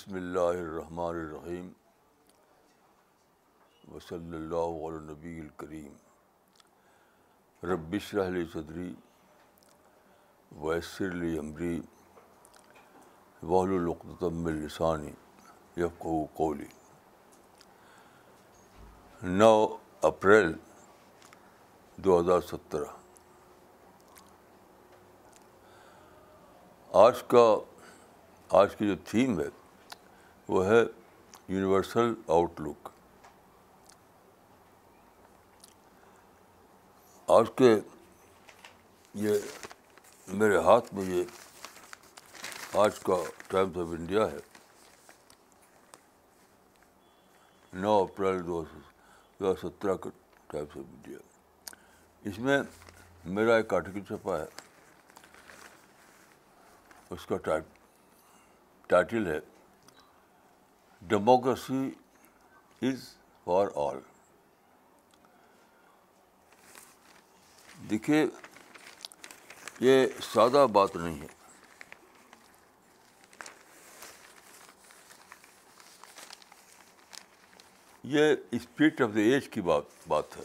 بسم اللہ الرحمن الرحیم وصلی اللہ علیہ نبی الکریم ربش صدری ویسر علی عمری وسرمریقطم السانی یقو کولی نو اپریل دو ہزار سترہ آج کا آج کی جو تھیم ہے وہ ہے یونیورسل آؤٹ لک آج کے یہ میرے ہاتھ میں یہ آج کا ٹائمس آف انڈیا ہے نو اپریل دو ہزار سترہ کا ٹائمس آف انڈیا اس میں میرا ایک آرٹیکل چھپا ہے اس کا ٹائٹل ہے ڈیموکریسی از فار آل دیکھیے یہ سادہ بات نہیں ہے یہ اسپرٹ آف دا ایج کی بات بات ہے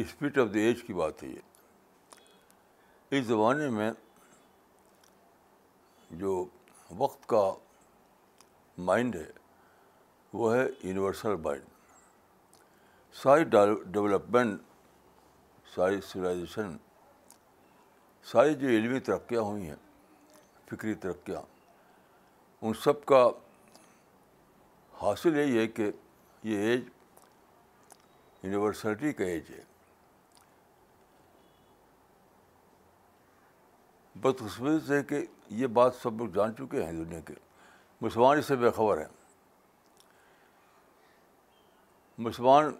اسپرٹ آف دا ایج کی بات ہے یہ اس زمانے میں جو وقت کا مائنڈ ہے وہ ہے یونیورسل مائنڈ ساری ڈیولپمنٹ ساری سولائزیشن ساری جو علمی ترقیاں ہوئی ہیں فکری ترقیاں ان سب کا حاصل یہی ہے کہ یہ ایج یونیورسلٹی کا ایج ہے بدقسمتی سے کہ یہ بات سب لوگ جان چکے ہیں دنیا کے مسلمان اس سے بے خبر ہیں مسلمان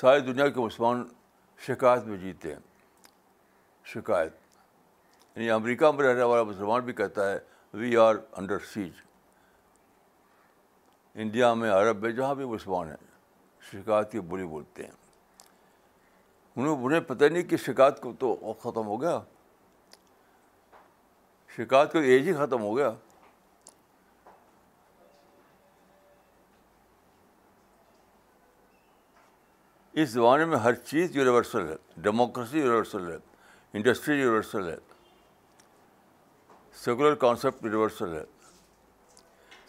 ساری دنیا کے مسلمان شکایت میں جیتے ہیں شکایت یعنی امریکہ میں رہنے والا مسلمان بھی کہتا ہے we are under siege India میں عرب میں جہاں بھی مسلمان ہیں شکایت کی بولی بولتے ہیں انہیں پتہ نہیں کہ شکایت کو تو ختم ہو گیا شکایت کا ایج ہی ختم ہو گیا اس زمانے میں ہر چیز یونیورسل ہے ڈیموکریسی یونیورسل ہے انڈسٹری یونیورسل ہے سیکولر کانسیپٹ یونیورسل ہے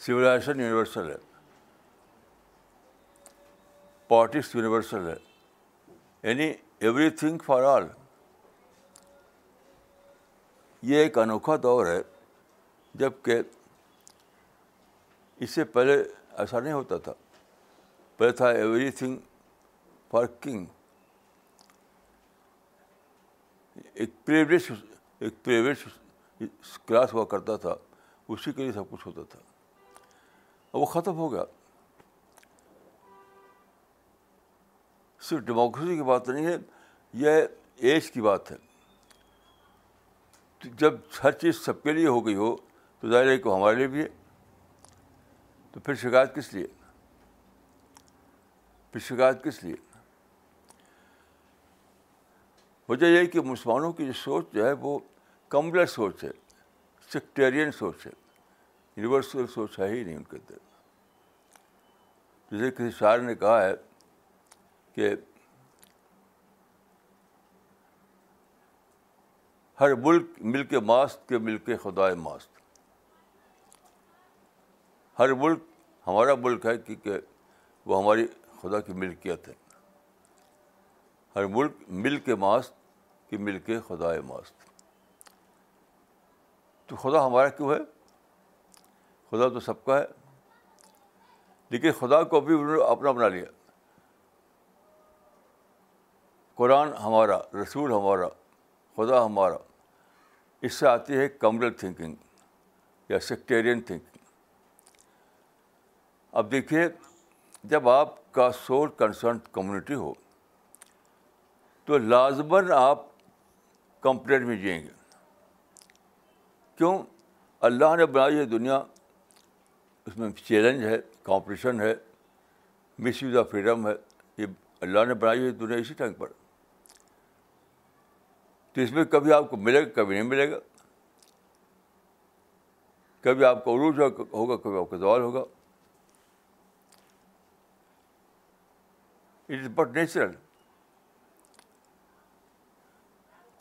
سویلائزیشن یونیورسل ہے پارٹس یونیورسل ہے یعنی ایوری تھنگ فار آل یہ ایک انوکھا دور ہے جب کہ اس سے پہلے ایسا نہیں ہوتا تھا پہلے تھا ایوری تھنگ فار کنگ ایک پریویٹ کلاس ہوا کرتا تھا اسی کے لیے سب کچھ ہوتا تھا اب وہ ختم ہو گیا صرف ڈیموکریسی کی بات نہیں ہے یہ ایج کی بات ہے جب ہر چیز سب کے لیے ہو گئی ہو تو ظاہر ہے کہ ہمارے لیے بھی ہے تو پھر شکایت کس لیے پھر شکایت کس لیے وجہ یہ کہ مسلمانوں کی جو سوچ جو ہے وہ کمبلر سوچ ہے سیکٹیرین سوچ ہے یونیورسل سوچ ہے ہی نہیں ان کے اندر جیسے کسی شاعر نے کہا ہے کہ ہر ملک مل کے ماست کے مل کے خدائے ماست ہر ملک ہمارا ملک ہے کیونکہ وہ ہماری خدا کی ملکیت ہے ہر ملک مل کے ماست کہ مل کے خدائے ماست تو خدا ہمارا کیوں ہے خدا تو سب کا ہے لیکن خدا کو بھی انہوں نے اپنا بنا لیا قرآن ہمارا رسول ہمارا خدا ہمارا اس سے آتی ہے کمرل تھنکنگ یا سیکٹیرین تھنکنگ اب دیکھیے جب آپ کا سول کنسرن کمیونٹی ہو تو لازماً آپ کمپلین میں جئیں گے کیوں اللہ نے بنائی ہے دنیا اس میں چیلنج ہے کمپٹیشن ہے مس یوز آف فریڈم ہے یہ اللہ نے بنائی ہوئی دنیا اسی ٹائم پر تو اس میں کبھی آپ کو ملے گا کبھی نہیں ملے گا کبھی آپ کا عروج ہوگا کبھی آپ کا زوال ہوگا اٹ از بٹ نیچرل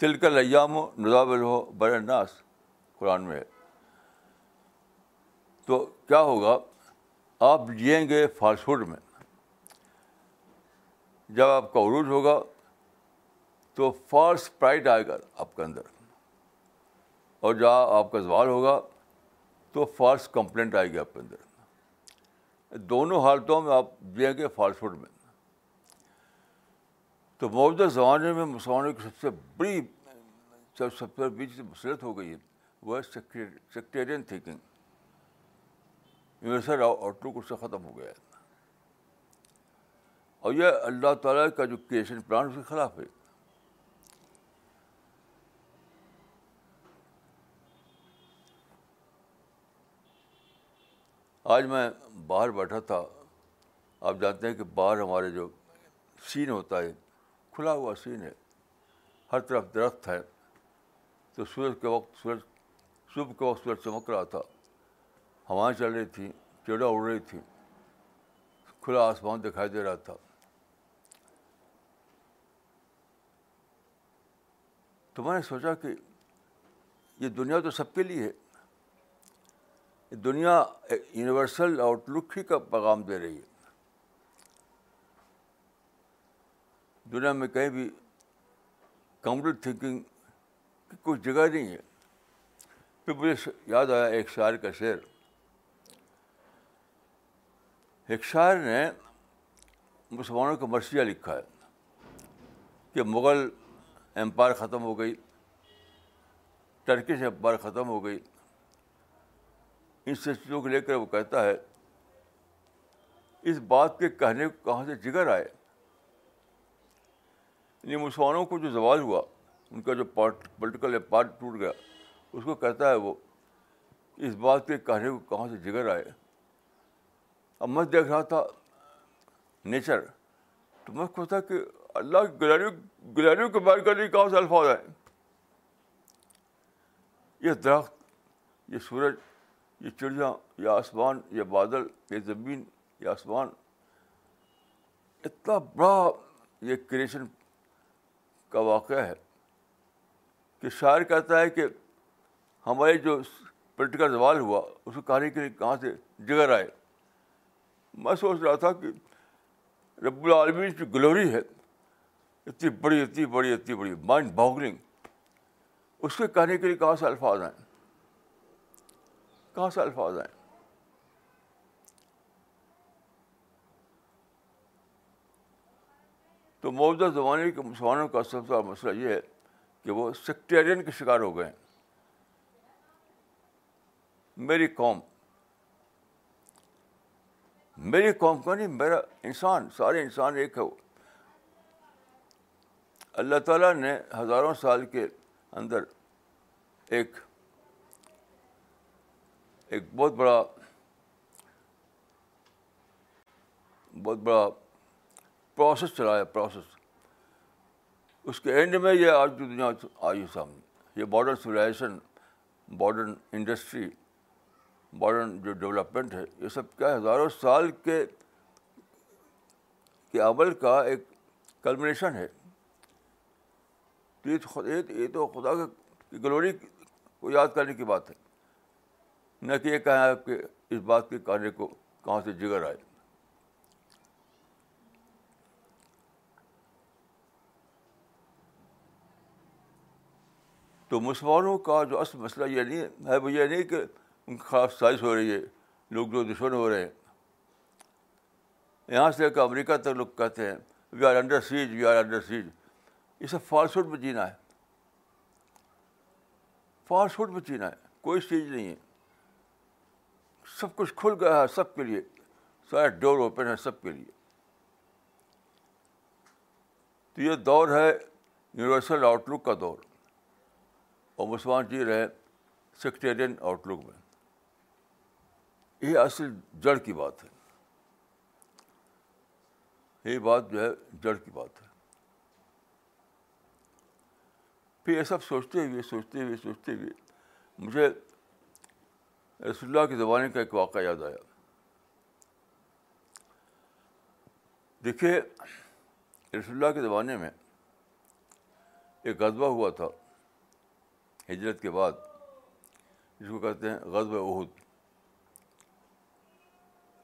تلک لجام ہو نظام ہو براناس قرآن میں ہے تو کیا ہوگا آپ جئیں گے فاسٹ فوڈ میں جب آپ کا عروج ہوگا تو فالس پرائڈ آئے گا آپ کے اندر اور جہاں آپ کا زوال ہوگا تو فالس کمپلینٹ آئے گی آپ کے اندر دونوں حالتوں میں آپ جائیں گے فالس فوڈ میں تو موجودہ زمانے میں مسلمانوں کی سب سے بڑی سب سب سے مسلط ہو گئی ہے وہ ہے سیکٹیرین تھنکنگ یونیورسل آؤٹ لک اس سے ختم ہو گیا ہے اور یہ اللہ تعالیٰ کا جو کریشن پلان اس کے خلاف ہے آج میں باہر بیٹھا تھا آپ جانتے ہیں کہ باہر ہمارے جو سین ہوتا ہے کھلا ہوا سین ہے ہر طرف درخت ہے تو سورج کے وقت سورج صبح کے وقت سورج چمک رہا تھا ہوائیں چل رہی تھیں چڑا اڑ رہی تھیں کھلا آسمان دکھائی دے رہا تھا تو میں نے سوچا کہ یہ دنیا تو سب کے لیے ہے دنیا یونیورسل آؤٹ لک ہی کا پیغام دے رہی ہے دنیا میں کہیں بھی کمپلیٹ تھنکنگ کی کچھ جگہ نہیں ہے پھر مجھے یاد آیا ایک شاعر کا شعر ایک شاعر نے مسلمانوں کا مرثیہ لکھا ہے کہ مغل امپائر ختم ہو گئی ٹرکش امپائر ختم ہو گئی ان سے چیزوں کو لے کر وہ کہتا ہے اس بات کے کہنے کو کہاں سے جگر آئے یعنی مسلمانوں کو جو زوال ہوا ان کا جو پارٹ پولیٹیکل پارٹ ٹوٹ گیا اس کو کہتا ہے وہ اس بات کے کہنے کو کہاں سے جگر آئے اب میں دیکھ رہا تھا نیچر تو میں کہتا کہ اللہ گلیریوں گلیریوں کے بارے کرنے کہاں سے الفاظ آئے یہ درخت یہ سورج یہ چڑیا یا آسمان یا بادل یا زمین یا آسمان اتنا بڑا یہ کریشن کا واقعہ ہے کہ شاعر کہتا ہے کہ ہمارے جو پولیٹیکل زوال ہوا اس کو کہانی کے لیے کہاں سے جگر آئے میں سوچ رہا تھا کہ رب العالمین جو گلوری ہے اتنی بڑی اتنی بڑی اتنی بڑی مائنڈ باغلنگ اس کے کہنے کے لیے کہاں سے الفاظ آئیں کہاں سے الفاظ آئے تو موجودہ زمانے کے مسلمانوں کا سب سے بڑا مسئلہ یہ ہے کہ وہ سیکٹیرین کے شکار ہو گئے ہیں میری قوم میری قوم کا نہیں میرا انسان سارے انسان ایک ہے اللہ تعالیٰ نے ہزاروں سال کے اندر ایک ایک بہت بڑا بہت بڑا پروسیس چلا ہے پروسیس اس کے اینڈ میں یہ آج کی دنیا آئی ہے سامنے یہ modern civilization modern industry modern جو ڈیولپمنٹ ہے یہ سب کیا ہزاروں سال کے کے عمل کا ایک کلمنیشن ہے تو یہ تو خدا کی گلوری کو یاد کرنے کی بات ہے نہ کہ یہ کہیں آپ کے اس بات کے کہنے کو کہاں سے جگر آئے تو مسلمانوں کا جو اصل مسئلہ یہ نہیں ہے وہ یہ نہیں کہ ان کی خلاف سائز ہو رہی ہے لوگ جو دشمن ہو رہے ہیں یہاں سے امریکہ تک لوگ کہتے ہیں we are under siege we are under siege یہ سب فالسٹ میں جینا ہے فالسٹ میں جینا ہے کوئی چیز نہیں ہے سب کچھ کھل گیا ہے سب کے لیے سارے ڈور اوپن ہے سب کے لیے تو یہ دور ہے یونیورسل آؤٹ لک کا دور اور مسلمان جی رہے سیکٹیرین آؤٹ لک میں یہ اصل جڑ کی بات ہے یہ بات جو ہے جڑ کی بات ہے پھر یہ سب سوچتے ہوئے سوچتے ہوئے سوچتے ہوئے مجھے رسول اللہ کے زمانے کا ایک واقعہ یاد آیا دیکھیے رسول اللہ کے زمانے میں ایک غذبہ ہوا تھا ہجرت کے بعد جس کو کہتے ہیں غذب عہد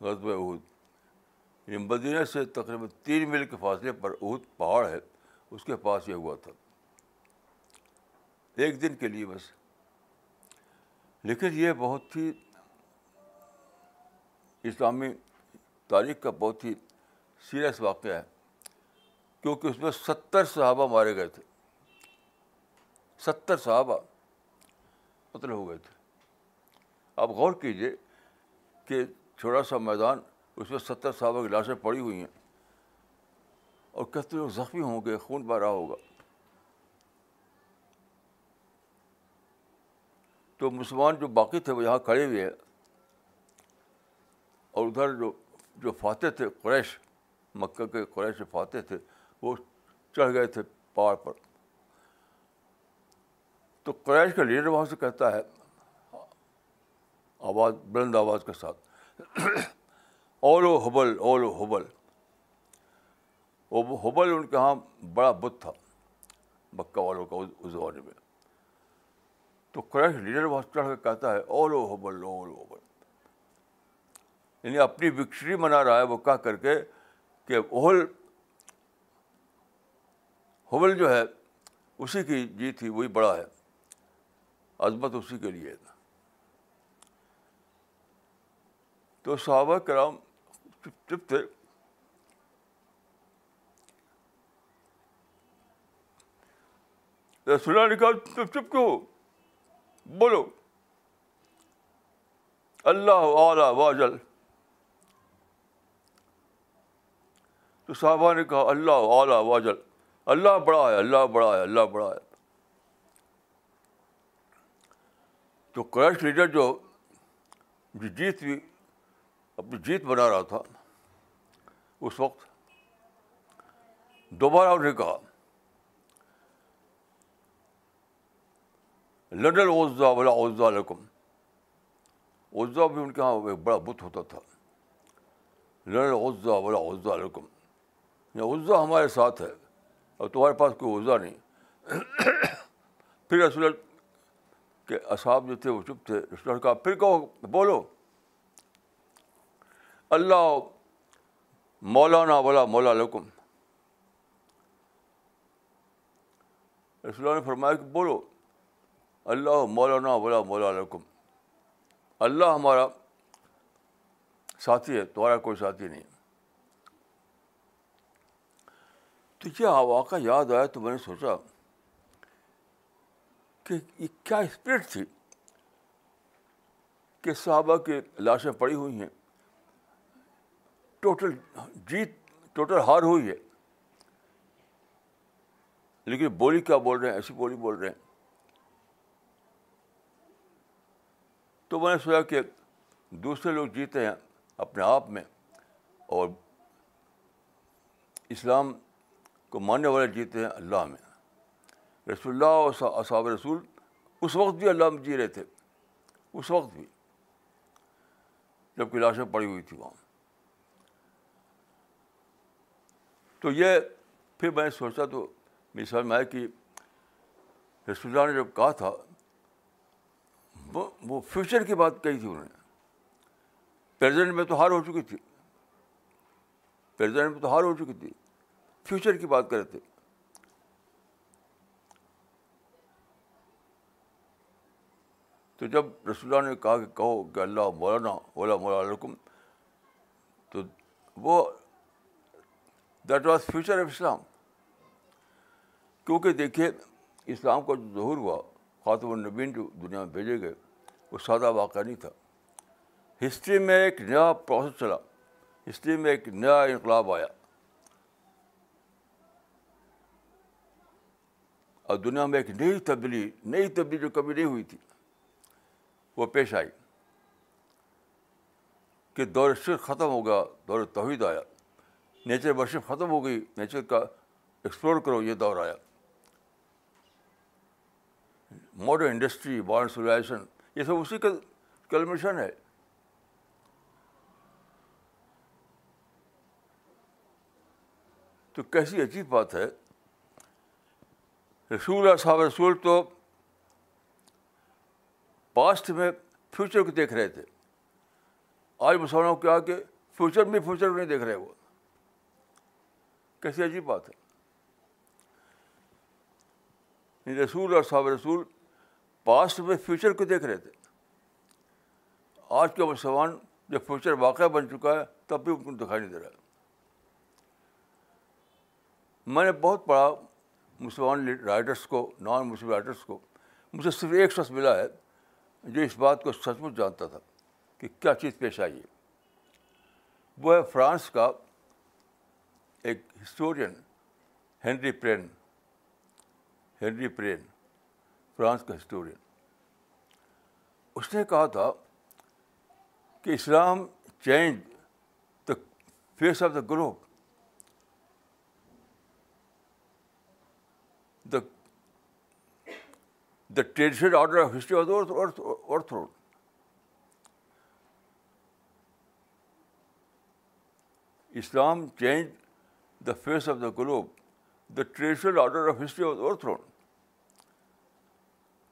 غذب عہد مدینہ سے تقریباً تین میل کے فاصلے پر عہد پہاڑ ہے اس کے پاس یہ ہوا تھا ایک دن کے لیے بس لیکن یہ بہت ہی اسلامی تاریخ کا بہت ہی سیریس واقعہ ہے کیونکہ اس میں ستر صحابہ مارے گئے تھے ستر صحابہ قتل ہو گئے تھے آپ غور کیجیے کہ چھوٹا سا میدان اس میں ستر صحابہ کی لاشیں پڑی ہوئی ہیں اور کتنے لوگ زخمی ہوں گے خون بہ رہا ہوگا تو مسلمان جو باقی تھے وہ یہاں کھڑے ہوئے ہیں اور ادھر جو جو فاتح تھے قریش مکہ کے قریش فاتح تھے وہ چڑھ گئے تھے پہاڑ پر تو قریش کا لیڈر وہاں سے کہتا ہے آواز بلند آواز کے ساتھ اول و حبل اول و حبل وہ حبل ان کے یہاں بڑا بت تھا مکہ والوں کا اس زمانے میں تو کرائسٹ لیڈر وہاں چڑھ کے کہتا ہے اول او ہوبل لو اول اوبل یعنی اپنی وکٹری منا رہا ہے وہ کہہ کر کے کہ اوہل ہوبل جو ہے اسی کی جیت ہی وہی بڑا ہے عظمت اسی کے لیے تو صحابہ کرام چپ چپ تھے رسول نے کہا چپ چپ کیوں بولو اللہ اعلیٰ واجل تو صحابہ نے کہا اللہ اعلیٰ واجل اللہ بڑا ہے اللہ بڑا ہے اللہ بڑا ہے تو کریش لیڈر جو جیت بھی اپنی جیت بنا رہا تھا اس وقت دوبارہ انہوں نے کہا لڈل اوزا والا اوزا لکم اوزا بھی ان کے یہاں ایک بڑا بت ہوتا تھا لڈل اوزا عضاء والا لکم یا یعنی اوزا ہمارے ساتھ ہے اور تمہارے پاس کوئی اوزا نہیں پھر رسول کے اصحاب جو تھے وہ چپ تھے رسول کا پھر کہو بولو اللہ مولانا والا رسول نے فرمایا کہ بولو اللہ مولانا علیکم اللہ ہمارا ساتھی ہے تمہارا کوئی ساتھی نہیں تو یہ واقعہ یاد آیا تو میں نے سوچا کہ یہ کیا اسپرٹ تھی کہ صحابہ کی لاشیں پڑی ہوئی ہیں ٹوٹل جیت ٹوٹل ہار ہوئی ہے لیکن بولی کیا بول رہے ہیں ایسی بولی بول رہے ہیں تو میں نے سوچا کہ دوسرے لوگ جیتے ہیں اپنے آپ میں اور اسلام کو ماننے والے جیتے ہیں اللہ میں رسول اللہ اور اصحاب رسول اس وقت بھی اللہ میں جی رہے تھے اس وقت بھی جب کہ لاشیں پڑی ہوئی تھی وہاں تو یہ پھر میں نے سوچا تو میری سمجھ میں آیا کہ رسول اللہ نے جب کہا تھا وہ فیوچر کی بات کہی تھی انہوں نے پریزنٹ میں تو ہار ہو چکی تھی پریزنٹ میں تو ہار ہو چکی تھی فیوچر کی بات کرے تھے تو جب رسول نے کہا کہ کہو کہ اللہ مولانا مولانا علیکم تو وہ that was future of Islam کیونکہ دیکھیے اسلام کا جو ظہور ہوا خاتم النبین جو دنیا میں بھیجے گئے وہ سادہ واقعہ نہیں تھا ہسٹری میں ایک نیا پروسیس چلا ہسٹری میں ایک نیا انقلاب آیا اور دنیا میں ایک نئی تبدیلی نئی تبدیلی جو کبھی نہیں ہوئی تھی وہ پیش آئی کہ دور شرک ختم ہو گیا دور توحید آیا نیچر ورشپ ختم ہو گئی نیچر کا ایکسپلور کرو یہ دور آیا ماڈرن انڈسٹری ماڈرن سولائزیشن یہ سب اسی کا کلمیشن ہے تو کیسی عجیب بات ہے رسول اور صاحب رسول تو پاسٹ میں فیوچر کو دیکھ رہے تھے آج مسلمانوں کو کیا کہ فیوچر میں فیوچر نہیں دیکھ رہے وہ کیسی عجیب بات ہے رسول اور صاحب رسول پاسٹ میں فیوچر کو دیکھ رہے تھے آج کے مسلمان جب فیوچر واقع بن چکا ہے تب بھی ان کو دکھائی نہیں دے رہا میں نے بہت پڑھا مسلمان رائٹرس کو نان مسلم رائٹرس کو مجھے صرف ایک شخص ملا ہے جو اس بات کو سچ مچ جانتا تھا کہ کیا چیز پیش آئی ہے وہ ہے فرانس کا ایک historian Henry Perrin Henry Perrin France کا ہسٹورین اس نے کہا تھا کہ Islam change the face of the globe the the trade order of history of road Islam change the face of the globe the traditional order of history overthrown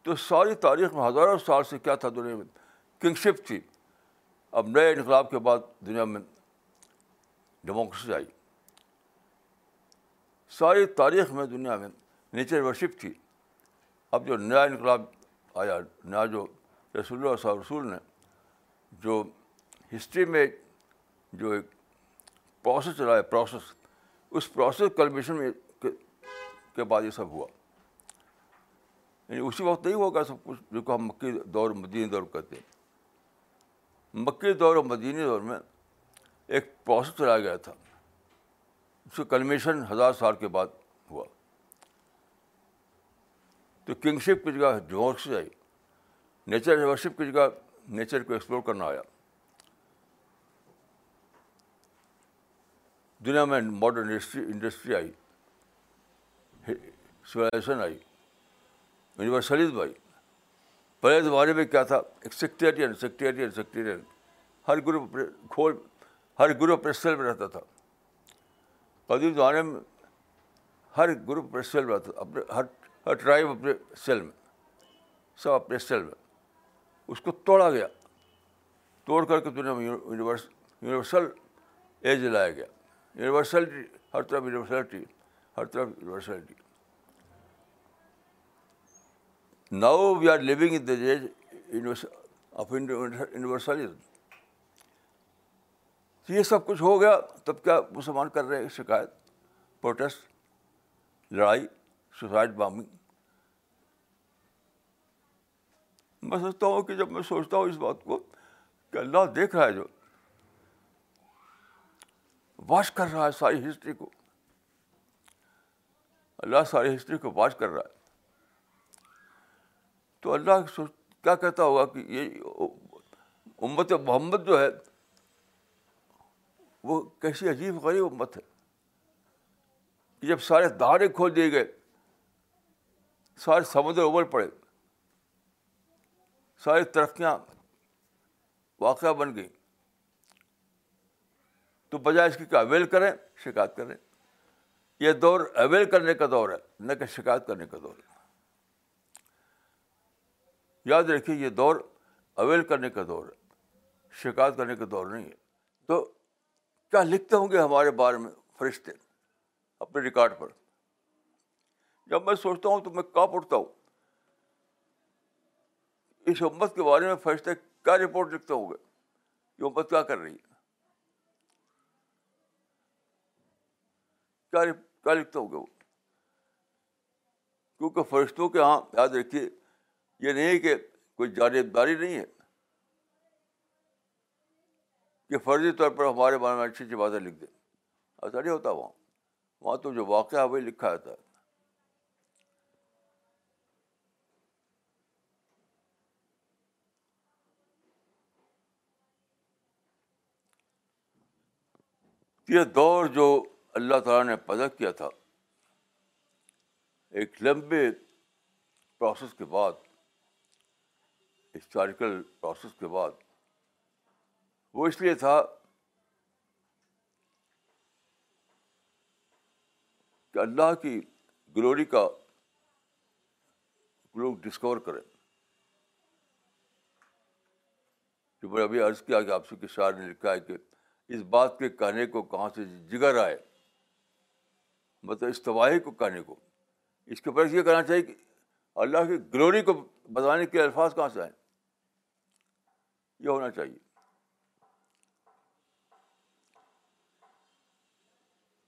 تو ساری تاریخ میں ہزاروں سال سے کیا تھا دنیا میں کنگشپ تھی اب نئے انقلاب کے بعد دنیا میں ڈیموکریسی آئی ساری تاریخ میں دنیا میں نیچر ورشپ تھی اب جو نیا انقلاب آیا نیا جو رسول اللہ صاحب رسول نے جو ہسٹری میں جو ایک پروسیس چلایا پروسیس اس پروسیس کلمیشن میں کے بعد یہ سب ہوا یعنی اسی وقت نہیں ہوگا سب کچھ جو کہ ہم مکی دور مدینی دور کہتے ہیں مکی دور اور مدینہ دور میں ایک پروسیس چلایا گیا تھا اس کا کلمیشن ہزار سال کے بعد ہوا تو کنگ شپ کی جگہ جوہر سے آئی نیچر ورشپ کی جگہ نیچر کو ایکسپلور کرنا آیا دنیا میں ماڈرن انڈسٹری آئی سوائلائزیشن آئی یونیورسلیز بھائی پہلے زمانے میں کیا تھا ایک سیکٹیرین سیکٹیرین سیکٹیرین ہر گروپ اپنے کھول ہر گروپ اپنے سیل میں رہتا تھا قدیم زمانے میں ہر گروپ اپنے سیل میں رہتا تھا اپنے ہر ہر ٹرائب اپنے سیل میں سب اپنے سیل میں اس کو توڑا گیا توڑ کر کے دنیا میں یونیورس یونیورسل ایج لایا گیا یونیورسلٹی ہر طرف یونیورسلٹی ہر طرف universality now we are living in the days of universalism یہ سب کچھ ہو گیا تب کیا مسلمان کر رہے ہیں شکایت پروٹیسٹ لڑائی سوسائڈ بامنگ میں سوچتا ہوں کہ جب میں سوچتا ہوں اس بات کو کہ اللہ دیکھ رہا ہے جو واش کر رہا ہے ساری ہسٹری کو اللہ ساری ہسٹری کو واش کر رہا ہے تو اللہ کیا کہتا ہوگا کہ یہ امت محمد جو ہے وہ کیسی عجیب غریب امت ہے کہ جب سارے دارے کھول دیے گئے سارے سمندر ابل پڑے ساری ترقیاں واقعہ بن گئیں تو بجائے اس کی کہ اویل کریں شکایت کریں یہ دور اویل کرنے کا دور ہے نہ کہ شکایت کرنے کا دور ہے یاد رکھیے یہ دور اویل کرنے کا دور ہے شکایت کرنے کا دور نہیں ہے تو کیا لکھتے ہوں گے ہمارے بارے میں فرشتے اپنے ریکارڈ پر جب میں سوچتا ہوں تو میں کاپ اٹھتا ہوں اس امت کے بارے میں فرشتے کیا رپورٹ لکھتے ہوں گے یہ امت کیا کر رہی ہے کیا لکھتے ہوں گے وہ کیونکہ فرشتوں کے یہاں یاد رکھیے یہ نہیں کہ کوئی جانبداری نہیں ہے کہ فرضی طور پر ہمارے بارے میں اچھی اچھی باتیں لکھ دیں ایسا نہیں ہوتا وہاں وہاں تو جو واقعہ وہی لکھا جاتا ہے یہ دور جو اللہ تعالیٰ نے پیدا کیا تھا ایک لمبے پروسیس کے بعد ہسٹوریکل پروسیس کے بعد وہ اس لیے تھا کہ اللہ کی گلوری کا لوگ ڈسکور کریں جو میں ابھی عرض کیا کہ سے کے شاعر نے لکھا ہے کہ اس بات کے کہنے کو کہاں سے جگر آئے مطلب اس تباہی کو کہنے کو اس کے اوپر یہ کہنا چاہیے کہ اللہ کی گلوری کو بتانے کے الفاظ کہاں سے آئیں یہ ہونا چاہیے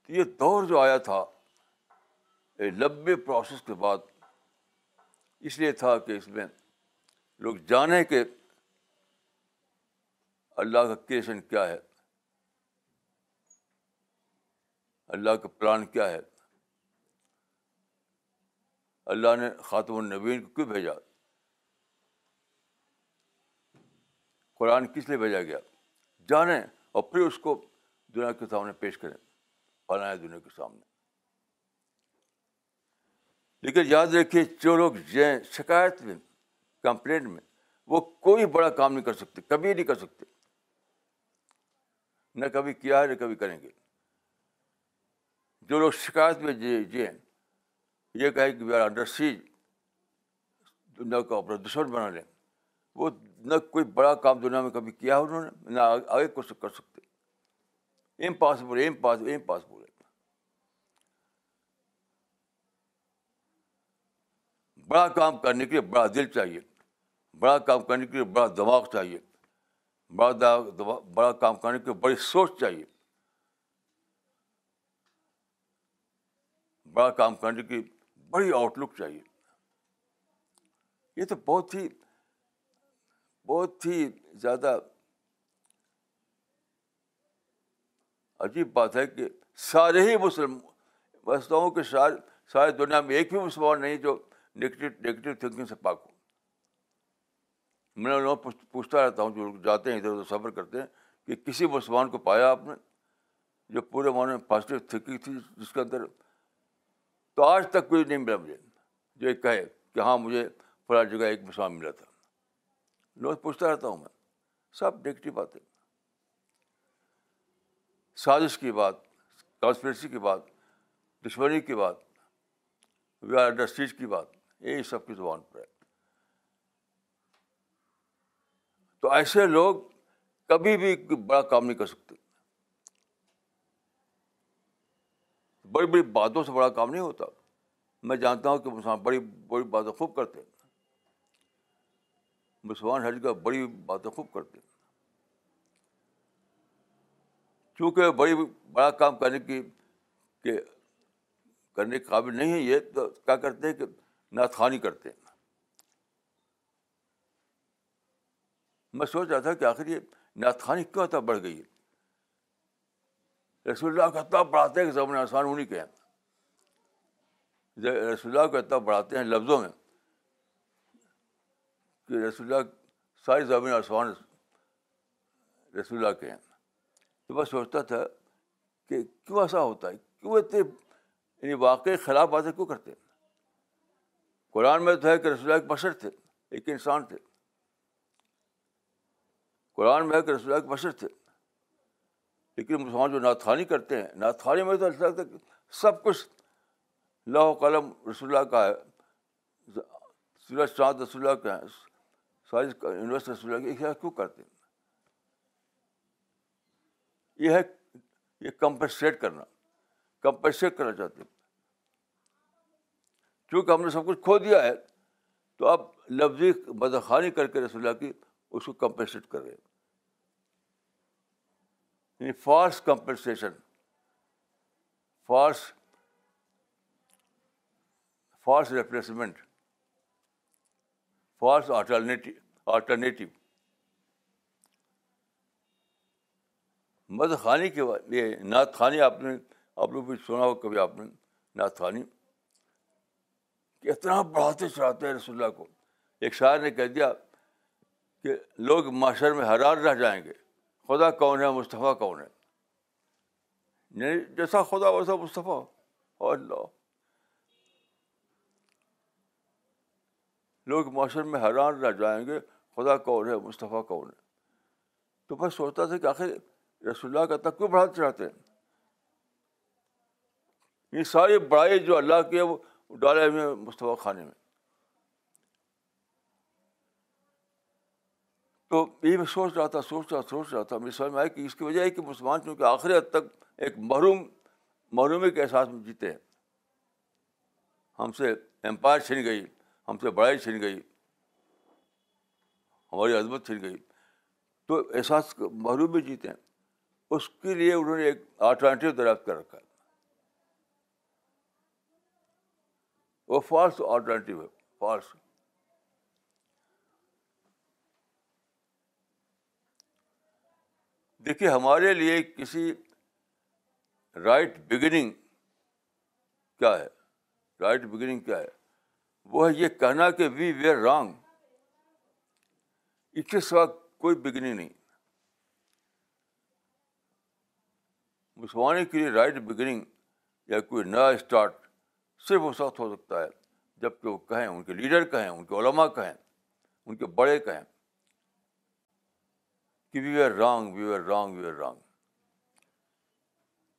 تو یہ دور جو آیا تھا لمبے پروسیس کے بعد اس لیے تھا کہ اس میں لوگ جانیں کہ اللہ کا کریشن کیا ہے اللہ کا پلان کیا ہے اللہ نے خاتم النبین کو کیوں بھیجا قرآن کس لیے بھیجا گیا جانیں اور پھر اس کو دنیا کے سامنے پیش کریں اور دنیا کے سامنے لیکن یاد رکھیے جو لوگ جائیں شکایت میں کمپلین میں وہ کوئی بڑا کام نہیں کر سکتے کبھی نہیں کر سکتے نہ کبھی کیا ہے نہ کبھی کریں گے جو لوگ شکایت میں ہیں یہ کہیں کہ وی آر انڈر سیج دنیا کو اپنا دشمن بنا لیں وہ نہ کوئی بڑا کام دنیا میں کبھی کیا انہوں نے نہ آگے کچھ کر سکتے امپاسبل امپاسبل امپاسبل ایم ایم بڑا کام کرنے کے لیے بڑا دل چاہیے بڑا کام کرنے کے لیے بڑا دماغ چاہیے بڑا بڑا کام کرنے کے لیے بڑی سوچ چاہیے بڑا کام کرنے کی بڑی آؤٹ لک چاہیے یہ تو بہت ہی بہت ہی زیادہ عجیب بات ہے کہ سارے ہی مسلم وستا ہوں کہ سارے ساری دنیا میں ایک بھی مسلمان نہیں جو نگیٹو نگیٹو تھنکنگ سے پاک ہو میں ان پوچھتا رہتا ہوں جو جاتے ہیں ادھر ادھر سفر کرتے ہیں کہ کسی مسلمان کو پایا آپ نے جو پورے معنی میں پازیٹیو تھنکنگ تھی جس کے اندر تو آج تک کوئی نہیں ملا مجھے جو ایک کہے کہ ہاں مجھے فلاں جگہ ایک مسلمان ملا تھا لوگ پوچھتا رہتا ہوں میں سب نگیٹو باتیں سازش کی بات کانسپریسی کی بات دشمنی کی بات وی آر انڈسٹریز کی بات یہ سب کی زبان پہ ہے تو ایسے لوگ کبھی بھی بڑا کام نہیں کر سکتے بڑی بڑی باتوں سے بڑا کام نہیں ہوتا میں جانتا ہوں کہ بڑی بڑی باتیں خوب کرتے ہیں مسلمان حج کا بڑی باتیں خوب کرتے چونکہ بڑی بڑا کام کرنے کی کہ کرنے کے قابل نہیں ہے یہ تو کیا کرتے ہیں کہ ناتھانی کرتے ہیں میں سوچ رہا تھا کہ آخر یہ ناتھانی کیوں تھا بڑھ گئی ہے رسول اللہ کو اتنا بڑھاتے ہیں کہ زبان آسان انہیں کے ہیں رسول اللہ کو اتنا بڑھاتے ہیں لفظوں میں کہ رسول ساری زمین آسمان رسول کے ہیں تو میں سوچتا تھا کہ کیوں ایسا ہوتا ہے کیوں اتنے یعنی واقعی خلاف باتیں کیوں کرتے ہیں قرآن میں تو ہے کہ رسول ایک بشر تھے ایک انسان تھے قرآن میں ہے کہ رسول ایک بشر تھے لیکن مسلمان جو ناتھانی کرتے ہیں ناتھانی میں تو ایسا لگتا ہے کہ سب کچھ و قلم رسول کا ہے سورج چاند رسول اللہ کا ہے ساری یونیورسٹی رسول اللہ کی اخلاق کیوں کرتے ہیں یہ ہے یہ کمپنسیٹ کرنا کمپنسیٹ کرنا چاہتے ہیں چونکہ ہم نے سب کچھ کھو دیا ہے تو آپ لفظی بدخانی کر کے رسول اللہ کی اس کو کمپنسیٹ کر رہے ہیں یعنی false compensation false false replacement false alternative مد خانی کے بعد یہ نعت خانی آپ نے آپ لوگ بھی سنا ہو کبھی آپ نے نعت خانی کہ اتنا بڑھاتے چڑھاتے ہیں رسول کو ایک شاعر نے کہہ دیا کہ لوگ معاشر میں حرار رہ جائیں گے خدا کون ہے مصطفیٰ کون ہے یعنی جیسا خدا ویسا مصطفیٰ اور اللہ لوگ معاشرے میں حیران رہ جائیں گے خدا کون ہے مصطفیٰ کون ہے تو میں سوچتا تھا کہ آخر رسول اللہ کا تک کیوں بڑھاتے چڑھاتے ہیں یہ ساری بڑائی جو اللہ کی ہے وہ ڈالے ہوئے مصطفیٰ خانے میں تو یہ میں سوچ رہا تھا سوچ رہا سوچ رہا تھا میری سمجھ میں آیا کہ اس کی وجہ ہے کہ مسلمان چونکہ آخری حد تک ایک محروم محرومی کے احساس میں جیتے ہیں ہم سے امپائر چھن گئی ہم سے بڑائی چھن گئی ہماری عظمت چھن گئی تو احساس محروم بھی جیتے ہیں اس کے لیے انہوں نے ایک آلٹرنیٹیو دریافت کر رکھا ہے وہ فالس آلٹرنیٹیو ہے فالس دیکھیے ہمارے لیے کسی رائٹ بگننگ کیا ہے رائٹ بگننگ کیا ہے وہ ہے یہ کہنا کہ وی ویئر رانگ اس کے ساتھ کوئی بگنی نہیں مسلمانی کے لیے رائٹ بگننگ یا کوئی نیا اسٹارٹ صرف اس وقت ہو سکتا ہے جب کہ وہ کہیں ان کے لیڈر کہیں ان کے علما کہیں ان کے بڑے کہیں کہ we are wrong we are wrong we are wrong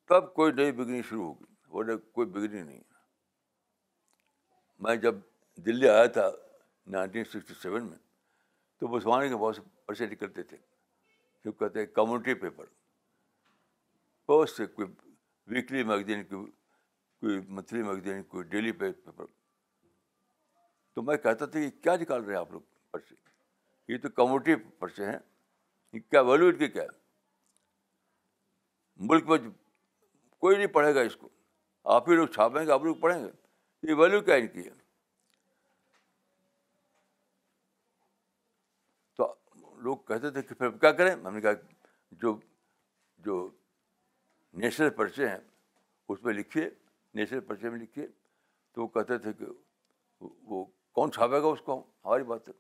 تب کوئی نئی بگنی شروع ہوگی وہ کوئی بگنی نہیں میں جب دلی آیا تھا نائنٹین سکسٹی سیون میں تو وہ کے بہت سے پیسے نکلتے تھے جو کہتے ہیں کمیونٹی پیپر بہت سے کوئی ویکلی میگزین کوئی کوئی منتھلی میگزین کوئی ڈیلی پیپر تو میں کہتا تھا کہ کیا نکال رہے ہیں آپ لوگ پرچے یہ تو کمیونٹی پرچے ہیں کیا ویلو ان کی کیا ہے ملک میں کوئی نہیں پڑھے گا اس کو آپ ہی لوگ چھاپیں گے آپ لوگ پڑھیں گے یہ ویلو کیا ان کی ہے لوگ کہتے تھے کہ پھر کیا کریں ہم نے کہا جو جو نیشنل پرچے ہیں اس میں لکھیے نیشنل پرچے میں لکھیے تو وہ کہتے تھے کہ وہ کون چھاپے گا اس کو ہماری بات ہے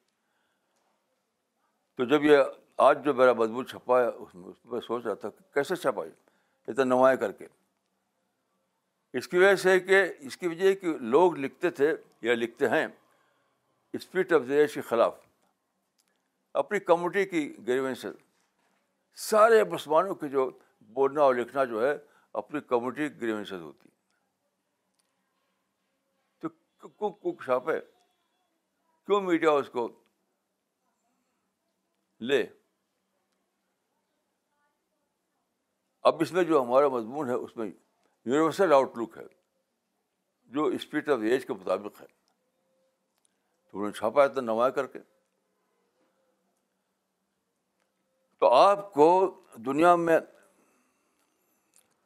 تو جب یہ آج جو میرا مضمون چھپا ہے اس میں اس میں سوچ رہا تھا کہ کیسے چھپا ہے اتنا نمایاں کر کے اس کی وجہ سے کہ اس کی وجہ کہ لوگ لکھتے تھے یا لکھتے ہیں اسپیڈ آف دیش کے خلاف اپنی کمیونٹی کی گریونسز سارے مسلمانوں کے جو بولنا اور لکھنا جو ہے اپنی کمیونٹی کی گریونس ہوتی تو چھاپے کیوں میڈیا اس کو لے اب اس میں جو ہمارا مضمون ہے اس میں یونیورسل آؤٹ لک ہے جو اسپیڈ آف ایج کے مطابق ہے تو انہوں نے چھاپا تو نمایاں کر کے تو آپ کو دنیا میں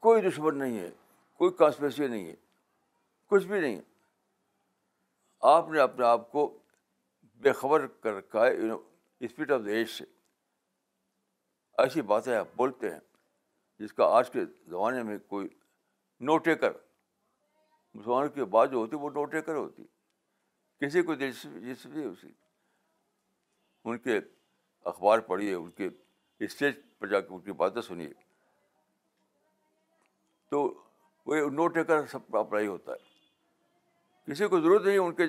کوئی دشمن نہیں ہے کوئی کانسپریسی نہیں ہے کچھ بھی نہیں ہے آپ نے اپنے آپ کو بے خبر کر رکھا ہے اسپرٹ آف دا ایج سے ایسی باتیں آپ بولتے ہیں جس کا آج کے زمانے میں کوئی نو ٹیکر مسلمانوں کی بات جو ہوتی ہے وہ نو ٹیکر ہوتی کسی کو دلچسپی ہو سی ان کے اخبار پڑھیے ان کے اسٹیج پر جا کے ان کی باتیں سنیے تو وہ نوٹ ہے اپنا ہی ہوتا ہے کسی کو ضرورت نہیں ان کے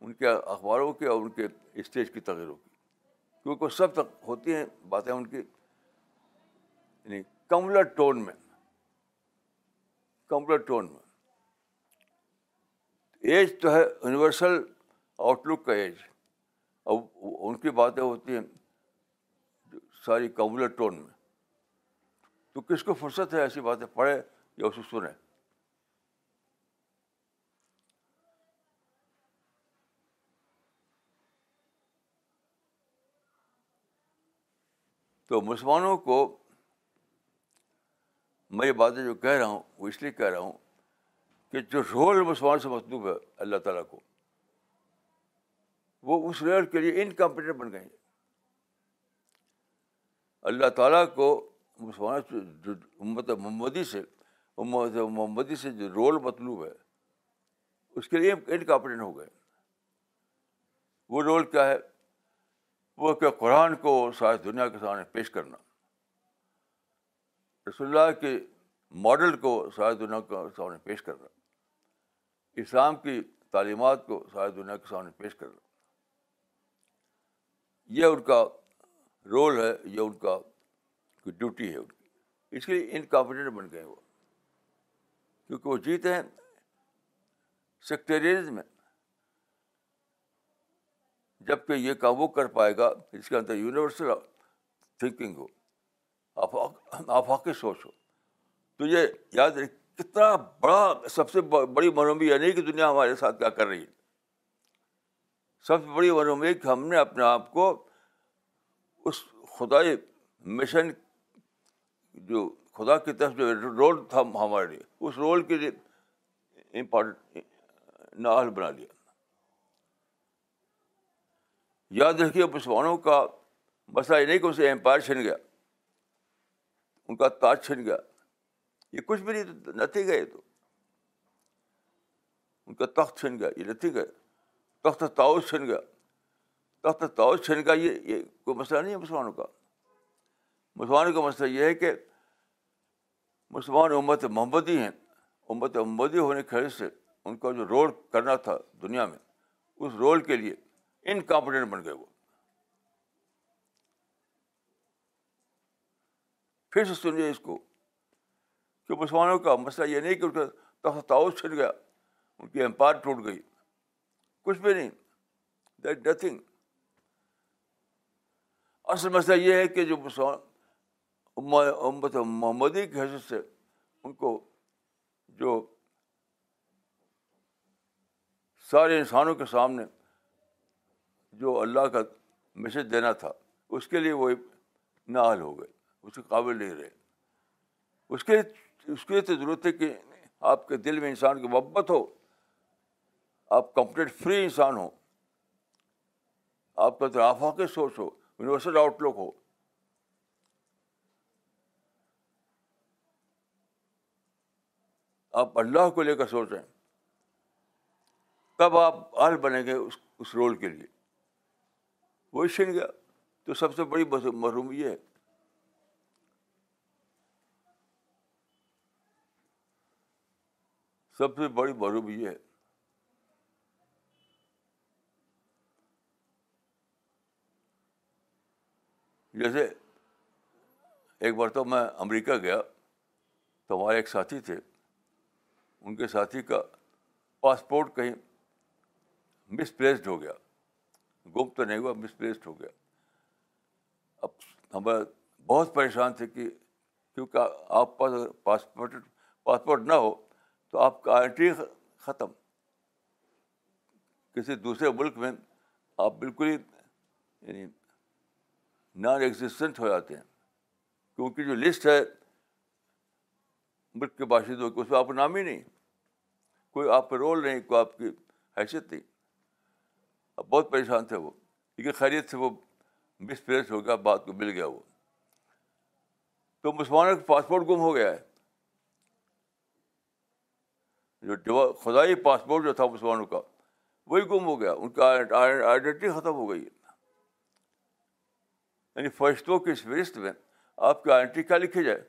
ان کے اخباروں کی اور ان کے اسٹیج کی تغیروں کی کیونکہ سب تک ہوتی ہیں باتیں ان کی یعنی کیمبلر ٹون میں کملر ٹون میں ایج تو ہے یونیورسل آؤٹ لک کا ایج اور ان کی باتیں ہوتی ہیں ساری قبول ٹون میں تو کس کو فرصت ہے ایسی باتیں پڑھے یا اسے سنیں تو مسلمانوں کو میں یہ باتیں جو کہہ رہا ہوں وہ اس لیے کہہ رہا ہوں کہ جو رول مسلمان سے مطلوب ہے اللہ تعالیٰ کو وہ اس رول کے لیے انکمپٹیبل بن گئے اللہ تعالیٰ کو مسلمان جو امت محمدی سے امت محمدی سے جو رول مطلوب ہے اس کے لیے انکاپٹین ہو گئے وہ رول کیا ہے وہ کہ قرآن کو ساری دنیا کے سامنے پیش کرنا رسول اللہ کے ماڈل کو ساری دنیا کے سامنے پیش کرنا اسلام کی تعلیمات کو ساری دنیا کے سامنے پیش کرنا یہ ان کا رول ہے یہ ان کا ڈیوٹی ہے ان کی اس کے لیے انکمپیٹنٹ بن گئے وہ کیونکہ وہ جیتے ہیں سیکٹریزم میں جب کہ یہ کام وہ کر پائے گا اس کے اندر یونیورسل تھنکنگ ہو آفاقی سوچ ہو تو یہ یاد رکھ کتنا بڑا سب سے بڑی منومی یعنی نہیں کہ دنیا ہمارے ساتھ کیا کر رہی ہے سب سے بڑی منومی کہ ہم نے اپنے آپ کو اس خدائی مشن جو خدا کی طرف جو رول تھا ہمارے لیے اس رول کے لیے امپارٹنٹ نااہل بنا لیا یاد رکھیے مسلمانوں کا مسئلہ یہ نہیں کہ اسے امپائر چھن گیا ان کا تاج چھن گیا یہ کچھ بھی نہیں نتی گئے تو ان کا تخت چھن گیا یہ نتی گئے تخت تاؤ چھن گیا تخت تاؤ چھن کا یہ یہ کوئی مسئلہ نہیں ہے مسلمانوں کا مسلمانوں کا مسئلہ یہ ہے کہ مسلمان امت محمدی ہیں امت محمدی ہونے کی حضرت سے ان کا جو رول کرنا تھا دنیا میں اس رول کے لیے انکمپٹنٹ بن گئے وہ پھر سے سنیے اس کو کہ مسلمانوں کا مسئلہ یہ نہیں کہ ان کا تخت تاؤ چھن گیا ان کی امپائر ٹوٹ گئی کچھ بھی نہیں دیٹ نتھنگ اصل مسئلہ یہ ہے کہ جو امت محمدی کی حیثیت سے ان کو جو سارے انسانوں کے سامنے جو اللہ کا میسج دینا تھا اس کے لیے وہ نااہل ہو گئے اس کے قابل نہیں رہے اس کے اس کے لیے تو ضرورت ہے کہ آپ کے دل میں انسان کی محبت ہو آپ کمپلیٹ فری انسان ہو آپ کا تو آفاقی سوچ ہو یونیورسل آؤٹ لک ہو آپ اللہ کو لے کر سوچ رہے ہیں کب آپ آل بنیں گے اس اس رول کے لیے وہی شن گیا تو سب سے بڑی محروم یہ ہے سب سے بڑی محروم یہ ہے جیسے ایک بار تو میں امریکہ گیا تو ہمارے ایک ساتھی تھے ان کے ساتھی کا پاسپورٹ کہیں مس پلیسڈ ہو گیا گم تو نہیں ہوا مس پلیسڈ ہو گیا اب ہم بہت پریشان تھے کہ کیونکہ آپ پاس پاسپورٹ پاسپورٹ نہ ہو تو آپ کا ختم کسی دوسرے ملک میں آپ بالکل ہی یعنی نان ایگزسٹنٹ ہو جاتے ہیں کیونکہ جو لسٹ ہے ملک کے باشندوں کی اس میں آپ کا نام ہی نہیں کوئی آپ پہ رول نہیں کوئی آپ کی حیثیت نہیں اب بہت پریشان تھے وہ کیونکہ خیریت سے وہ مس پلیس ہو گیا بات کو مل گیا وہ تو مسلمانوں کا پاسپورٹ گم ہو گیا ہے جو خدائی پاسپورٹ جو تھا مسلمانوں کا وہی گم ہو گیا ان کا آئیڈنٹی ختم ہو گئی ہے یعنی فرشتوں کی اس فہرست میں آپ کی آئیڈینٹی کیا لکھی جائے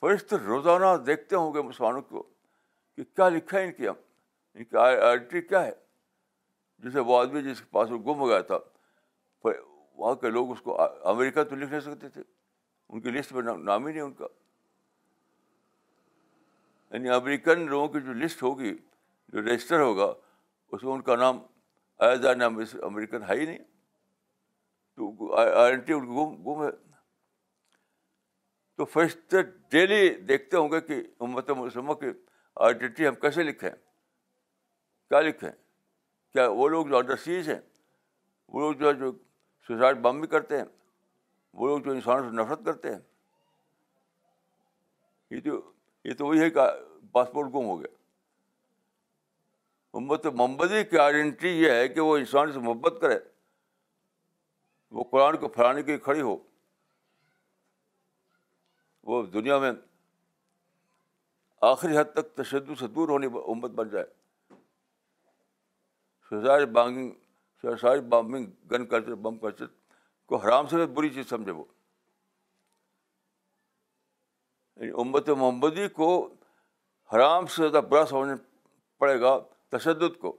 فرشت روزانہ دیکھتے ہوں گے مسلمانوں کو کہ کیا لکھا ہے ان کی ہم ان کی آئیڈینٹی کیا ہے جیسے وہ آدمی جس کے پاس گم ہو گیا تھا وہاں کے لوگ اس کو امریکہ تو لکھ نہیں سکتے تھے ان کی لسٹ میں نام ہی نہیں ان کا یعنی امریکن لوگوں کی جو لسٹ ہوگی جو رجسٹر ہوگا اس میں ان کا نام ایز این امریکن ہے ہی نہیں تو آئیڈینٹی ان کی گم گم ہے تو فرشتے ڈیلی دیکھتے ہوں گے کہ امت مسلمہ کی آئیڈینٹی ہم کیسے لکھیں کیا لکھیں کیا وہ لوگ جو سیز ہیں وہ لوگ جو ہے جو سوسائڈ بم بھی کرتے ہیں وہ لوگ جو انسانوں سے نفرت کرتے ہیں یہ تو یہ تو وہی ہے کہ پاسپورٹ گم ہو گیا امت محمدی کی آئیڈینٹی یہ ہے کہ وہ انسان سے محبت کرے وہ قرآن کو پھیلانے کے لیے کھڑی ہو وہ دنیا میں آخری حد تک تشدد سے دور ہونے امت بن جائے banging bombing gun culture bomb culture کو حرام سے بری چیز سمجھے وہ یعنی امت محمدی کو حرام سے زیادہ برا سمجھنا پڑے گا تشدد کو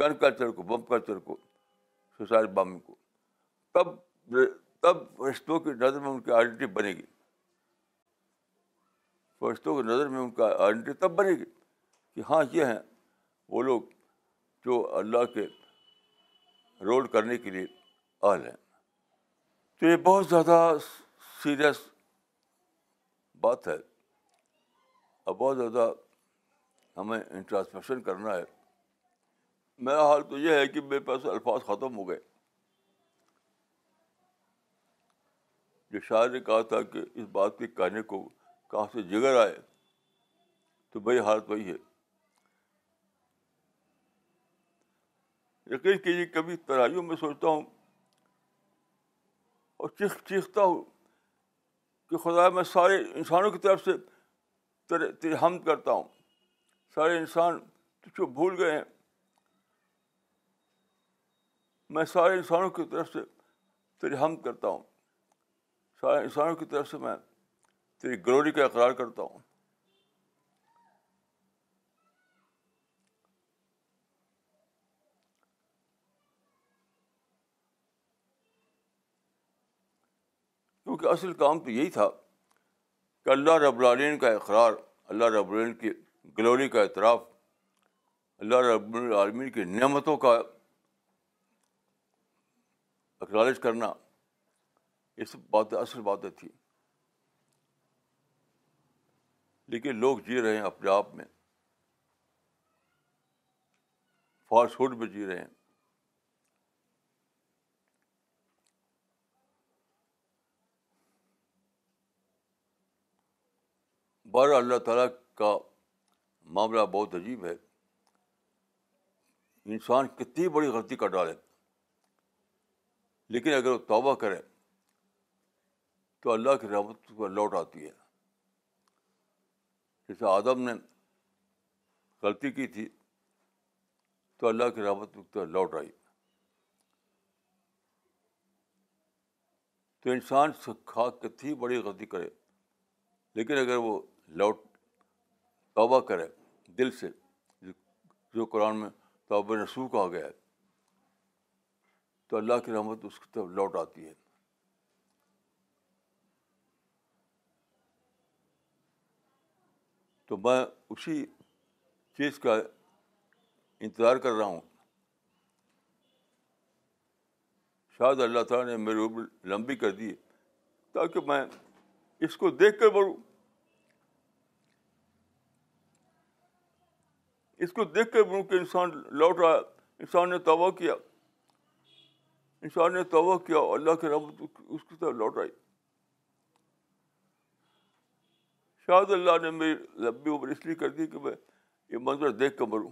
گن کلچر کو بم کلچر کو سوسائل بامنگ کو تب تب فرشتوں کی نظر میں ان کی آئیڈینٹی بنے گی فرشتوں کی نظر میں ان کا آئیڈینٹی تب بنے گی کہ ہاں یہ ہیں وہ لوگ جو اللہ کے رول کرنے کے لیے اہل ہیں تو یہ بہت زیادہ سیریس بات ہے اور بہت زیادہ ہمیں انٹراسپیکشن کرنا ہے میرا حال تو یہ ہے کہ میرے پاس الفاظ ختم ہو گئے جو شاعر نے کہا تھا کہ اس بات کے کہنے کو کہاں سے جگر آئے تو بھائی حالت وہی ہے یقین کیجیے کبھی ترائیوں میں سوچتا ہوں اور چیخ چیختا ہوں کہ خدا میں سارے انسانوں کی طرف سے ہم کرتا ہوں سارے انسان چو بھول گئے ہیں میں سارے انسانوں کی طرف سے تیری ہم کرتا ہوں سارے انسانوں کی طرف سے میں تیری گلوری کا اقرار کرتا ہوں کیونکہ اصل کام تو یہی تھا کہ اللہ رب العالین کا اقرار اللہ رب العین کی گلوری کا اعتراف اللہ رب العالمین کی نعمتوں کا اکنالج کرنا یہ سب بات اصل باتیں تھیں لیکن لوگ جی رہے ہیں اپنے آپ میں فاسٹ فوڈ میں جی رہے ہیں بر اللہ تعالیٰ کا معاملہ بہت عجیب ہے انسان کتنی بڑی غلطی کر ڈالے لیکن اگر وہ توبہ کرے تو اللہ کی رحمت کو لوٹ آتی ہے جیسے آدم نے غلطی کی تھی تو اللہ کی رحمت رابطہ لوٹ آئی تو انسان سکھا کتنی بڑی غلطی کرے لیکن اگر وہ لوٹ توبہ کرے دل سے جو قرآن میں توبہ رسوخ آ گیا ہے تو اللہ کی رحمت اس کی طرف لوٹ آتی ہے تو میں اسی چیز کا انتظار کر رہا ہوں شاید اللہ تعالیٰ نے میری عمر لمبی کر دی تاکہ میں اس کو دیکھ کر بڑھوں اس کو دیکھ کر بڑھوں کہ انسان لوٹ آیا انسان نے توبہ کیا انسان نے توبہ کیا اللہ کے رحمت اس کی طرف لوٹ آئی شاید اللہ نے میری لمبی عمر اس لیے کر دی کہ میں یہ منظر دیکھ کے مروں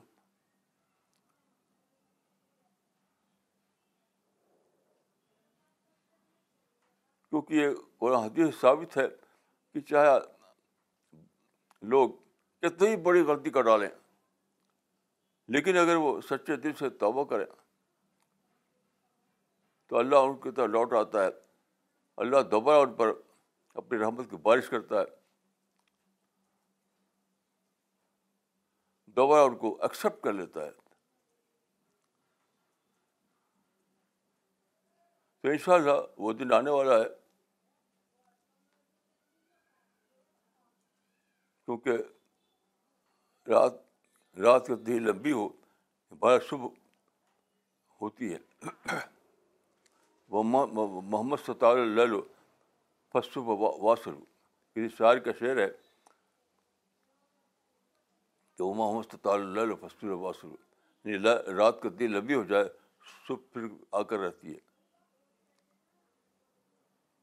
کیونکہ یہ قرآن حدیث ثابت ہے کہ چاہے لوگ کتنی بڑی غلطی کر ڈالیں لیکن اگر وہ سچے دل سے توبہ کریں تو اللہ ان کی طرح لوٹ آتا ہے اللہ دوبارہ ان پر اپنی رحمت کی بارش کرتا ہے دوبارہ ان کو ایکسیپٹ کر لیتا ہے تو ان شاء اللہ وہ دن آنے والا ہے کیونکہ رات رات کی دیر لمبی ہو بڑا شبھ ہوتی ہے وہ محمد صاحل فسو واسل یعنی شاعر کا شعر ہے کہ وہ محمد صاحب فسو واسل یعنی رات کا دن لمبی ہو جائے صبح پھر آ کر رہتی ہے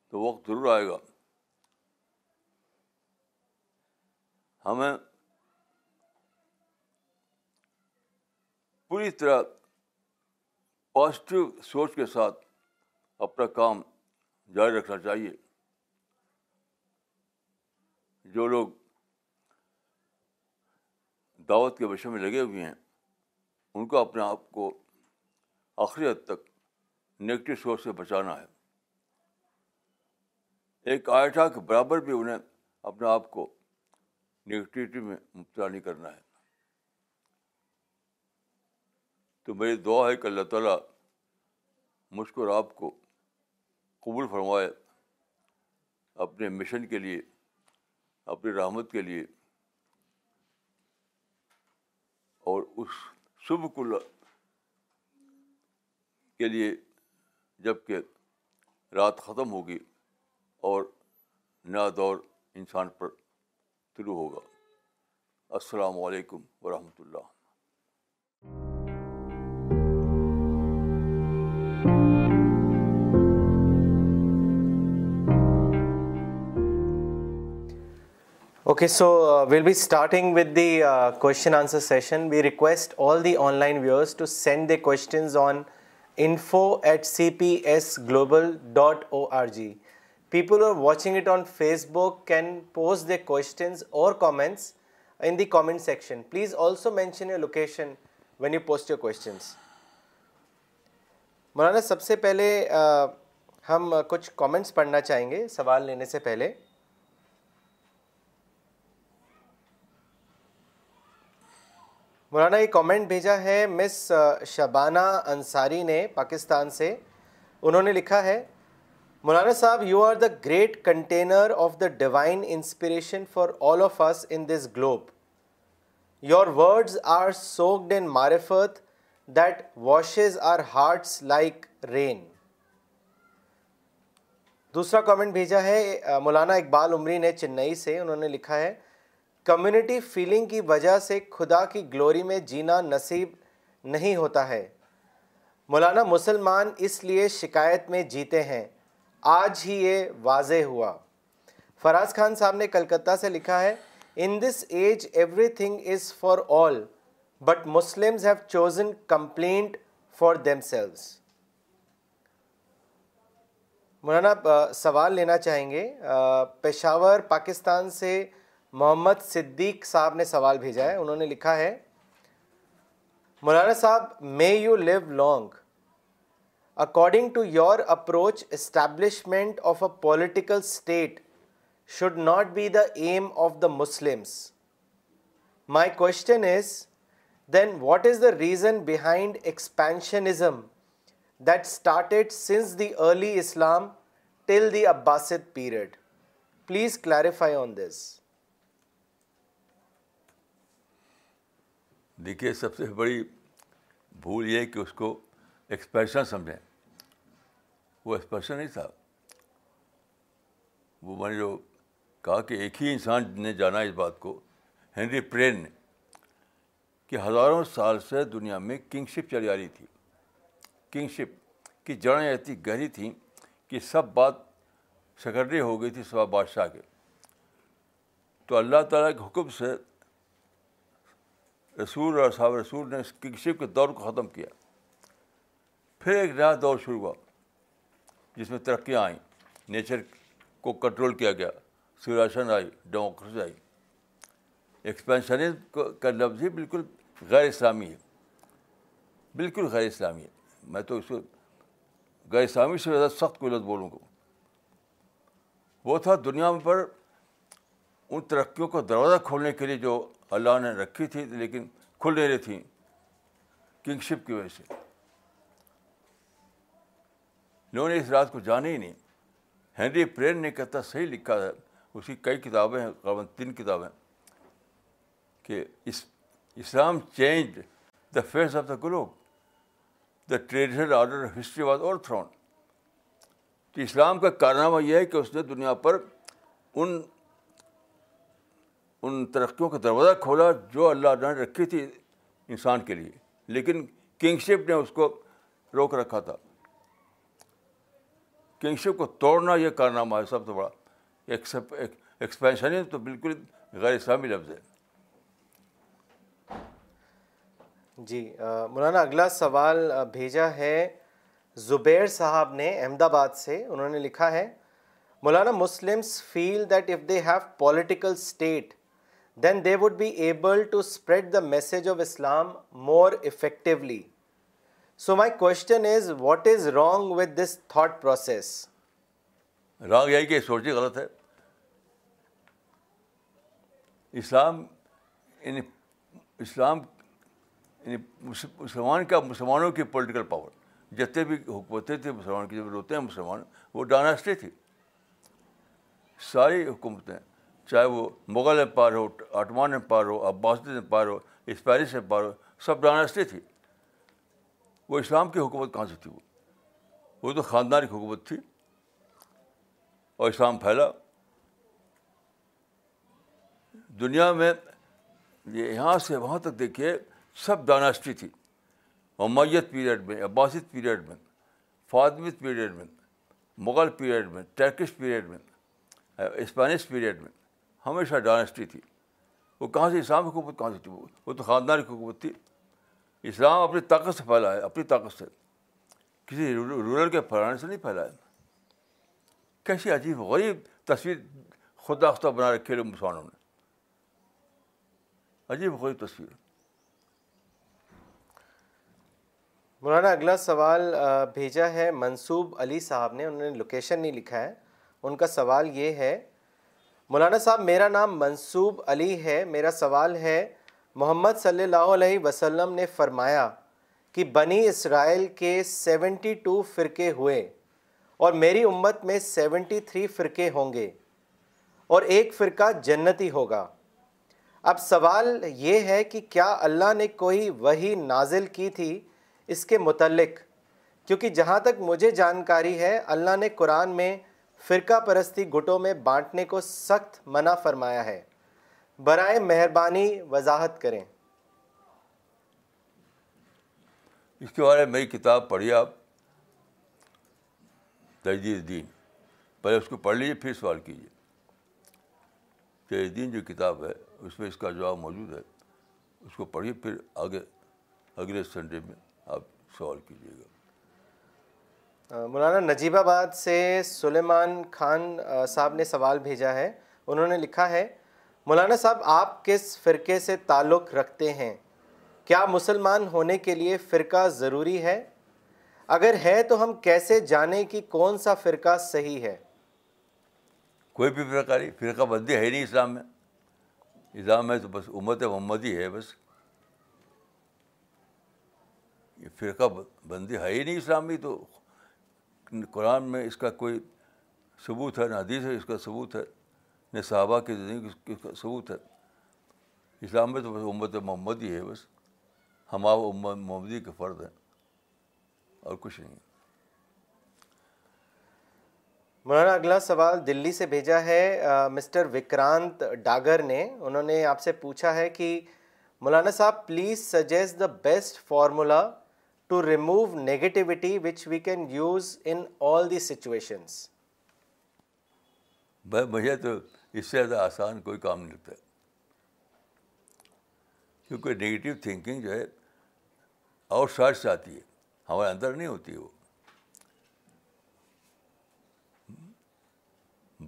تو وقت ضرور آئے گا ہمیں پوری طرح پازیٹیو سوچ کے ساتھ اپنا کام جاری رکھنا چاہیے جو لوگ دعوت کے بشے میں لگے ہوئے ہیں ان کو اپنے آپ کو آخری حد تک نگیٹو سورس سے بچانا ہے ایک آئٹا کے برابر بھی انہیں اپنے آپ کو نگیٹیوٹی میں مبتلا نہیں کرنا ہے تو میری دعا ہے کہ اللہ تعالیٰ مشکور آپ کو قبول فرمائے اپنے مشن کے لیے اپنی رحمت کے لیے اور اس صبح کل کے لیے جب کہ رات ختم ہوگی اور نیا دور انسان پر شروع ہوگا السلام علیکم ورحمۃ اللہ okay so we'll be starting with the question answer session we request all the online viewers to send the questions on info at C P S global dot O R G people are watching it on Facebook can post the questions or comments in the comment section please also mention your location when you post your questions Maulana سب سے پہلے ہم کچھ comments پڑھنا چاہیں گے سوال لینے سے پہلے مولانا ایک کامنٹ بھیجا ہے مس شبانہ انصاری نے پاکستان سے انہوں نے لکھا ہے Maulana Sahib you are the great container of the divine inspiration for all of us in this globe your words are soaked in معرفت that washes our hearts like rain دوسرا کامنٹ بھیجا ہے مولانا اقبال عمری نے چنئی سے انہوں نے لکھا ہے کمیونٹی فیلنگ کی وجہ سے خدا کی گلوری میں جینا نصیب نہیں ہوتا ہے مولانا مسلمان اس لیے شکایت میں جیتے ہیں آج ہی یہ واضح ہوا فراز خان صاحب نے کلکتہ سے لکھا ہے in this age everything is for all but Muslims have chosen complaint for themselves مولانا سوال لینا چاہیں گے پشاور پاکستان سے محمد صدیق صاحب نے سوال بھیجا ہے انہوں نے لکھا ہے Maulana Sahib may you live long according to your approach establishment of a political state should not be the aim of the Muslims my question is then what is the reason behind expansionism that started since the early Islam till the Abbasid period please clarify on this دیکھیے سب سے بڑی بھول یہ کہ اس کو expression سمجھیں وہ ایکسپریشن نہیں تھا وہ میں نے جو کہا کہ ایک ہی انسان نے جانا اس بات کو ہینری پرین نے کہ ہزاروں سال سے دنیا میں کنگ شپ چلی آ رہی تھی کنگ شپ کی جڑیں اتنی گہری تھیں کہ سب بات سیکرٹری ہو گئی تھی سوا بادشاہ کے تو اللہ تعالیٰ کے حکم سے رسول اور صاحب رسول نے اس کنگشپ کے دور کو ختم کیا پھر ایک نیا دور شروع ہوا جس میں ترقیاں آئیں نیچر کو کنٹرول کیا گیا سیشن آئی ڈیموکریسی آئی ایکسپینشنزم کا لفظ ہی بالکل غیر اسلامی ہے بالکل غیر اسلامی ہے میں تو اس کو غیر اسلامی سے زیادہ سخت لفظ بولوں گا وہ تھا دنیا پر ان ترقیوں کا دروازہ کھولنے کے لیے جو اللہ نے رکھی تھی لیکن کھل نہیں رہی تھیں کنگ شپ کی وجہ سے انہوں نے اس رات کو جانے ہی نہیں ہینری پرین نے کہتا صحیح لکھا ہے اس کی کئی کتابیں ہیں تین کتابیں کہ اس اسلام change the face of the globe the traditional order of history was overthrown اسلام کا کارنامہ یہ ہے کہ اس نے دنیا پر ان ان ترقیوں کا دروازہ کھولا جو اللہ نے رکھی تھی انسان کے لیے لیکن کنگ شپ نے اس کو روک رکھا تھا کنگ شپ کو توڑنا یہ کارنامہ ہے سب سے بڑا ایکسپینشن تو بالکل غیر اسلامی لفظ ہے جی مولانا اگلا سوال بھیجا ہے زبیر صاحب نے احمد آباد سے انہوں نے لکھا ہے Maulana Muslims feel that if they have political state then they would be able to spread the message of Islam more effectively so my question is what is wrong with this thought process wrong یہی کہ سورج غلط ہے اسلام یعنی اسلام کا مسلمانوں کی پولیٹیکل پاور جتنے بھی حکومتیں تھیں مسلمان کی جب روتے ہیں مسلمان وہ ڈائناسٹی تھی ساری حکومتیں چاہے وہ مغل امپائر ہو اٹمان امپائر ہو عباس امپائر ہو اسپیرس امپائر ہو سب ڈائناسٹی تھی وہ اسلام کی حکومت کہاں سے تھی وہ تو خاندانی حکومت تھی اور اسلام پھیلا دنیا میں یہاں سے وہاں تک دیکھیے سب ڈائناسٹی تھی ممیت پیریڈ میں عباست پیریڈ میں فاطمت پیریڈ میں مغل پیریڈ میں ٹرکش پیریڈ میں اسپینش پیریڈ میں ہمیشہ ڈائنیسٹی تھی وہ کہاں سے اسلام کی حکومت کہاں سے تھی وہ تو خاندان کی حکومت تھی اسلام اپنی طاقت سے پھیلا ہے اپنی طاقت سے کسی رورل کے پھیلانے سے نہیں پھیلا ہے کیسی عجیب غریب تصویر خدا بنا رکھے لوگ مسلمانوں نے عجیب غریب تصویر مولانا اگلا سوال بھیجا ہے منصوب علی صاحب نے انہوں نے لوکیشن نہیں لکھا ہے ان کا سوال یہ ہے مولانا صاحب میرا نام منصوب علی ہے میرا سوال ہے محمد صلی اللہ علیہ وسلم نے فرمایا کہ بنی اسرائیل کے سیونٹی ٹو فرقے ہوئے اور میری امت میں سیونٹی تھری فرقے ہوں گے اور ایک فرقہ جنتی ہوگا اب سوال یہ ہے کہ کیا اللہ نے کوئی وہی نازل کی تھی اس کے متعلق کیونکہ جہاں تک مجھے جانکاری ہے اللہ نے قرآن میں فرقہ پرستی گٹوں میں بانٹنے کو سخت منع فرمایا ہے برائے مہربانی وضاحت کریں اس کے بارے میں میری کتاب پڑھی آپ تجدید دین پہلے اس کو پڑھ لیجیے پھر سوال کیجیے تجدید دین جو کتاب ہے اس میں اس کا جواب موجود ہے اس کو پڑھیے پھر آگے اگلے سنڈے میں آپ سوال کیجیے گا مولانا نجیب آباد سے سلیمان خان صاحب نے سوال بھیجا ہے انہوں نے لکھا ہے مولانا صاحب آپ کس فرقے سے تعلق رکھتے ہیں کیا مسلمان ہونے کے لیے فرقہ ضروری ہے اگر ہے تو ہم کیسے جانیں کہ کون سا فرقہ صحیح ہے کوئی بھی فرقہ نہیں فرقہ بندی ہے ہی نہیں اسلام میں اسلام میں تو بس امت محمد ہی ہے بس فرقہ بندی ہے ہی نہیں اسلامی تو قرآن میں اس کا کوئی ثبوت ہے نہ حدیث ہے اس کا ثبوت ہے نہ صحابہ کی زندگی کا ثبوت ہے اسلام میں تو بس امت محمد ہی ہے بس ہمارا امت محمدی کے فرد ہیں اور کچھ نہیں مولانا اگلا سوال دلی سے بھیجا ہے مسٹر وکرانت ڈاگر نے انہوں نے آپ سے پوچھا ہے کہ Maulana Sahib please suggest the best formula to remove negativity which we can use in all the situations بھائی مجھے تو اس سے زیادہ آسان کوئی کام نہیں ہوتا کیونکہ نگیٹیو تھنکنگ جو ہے آؤٹ سائڈ سے آتی ہے ہمارے اندر نہیں ہوتی وہ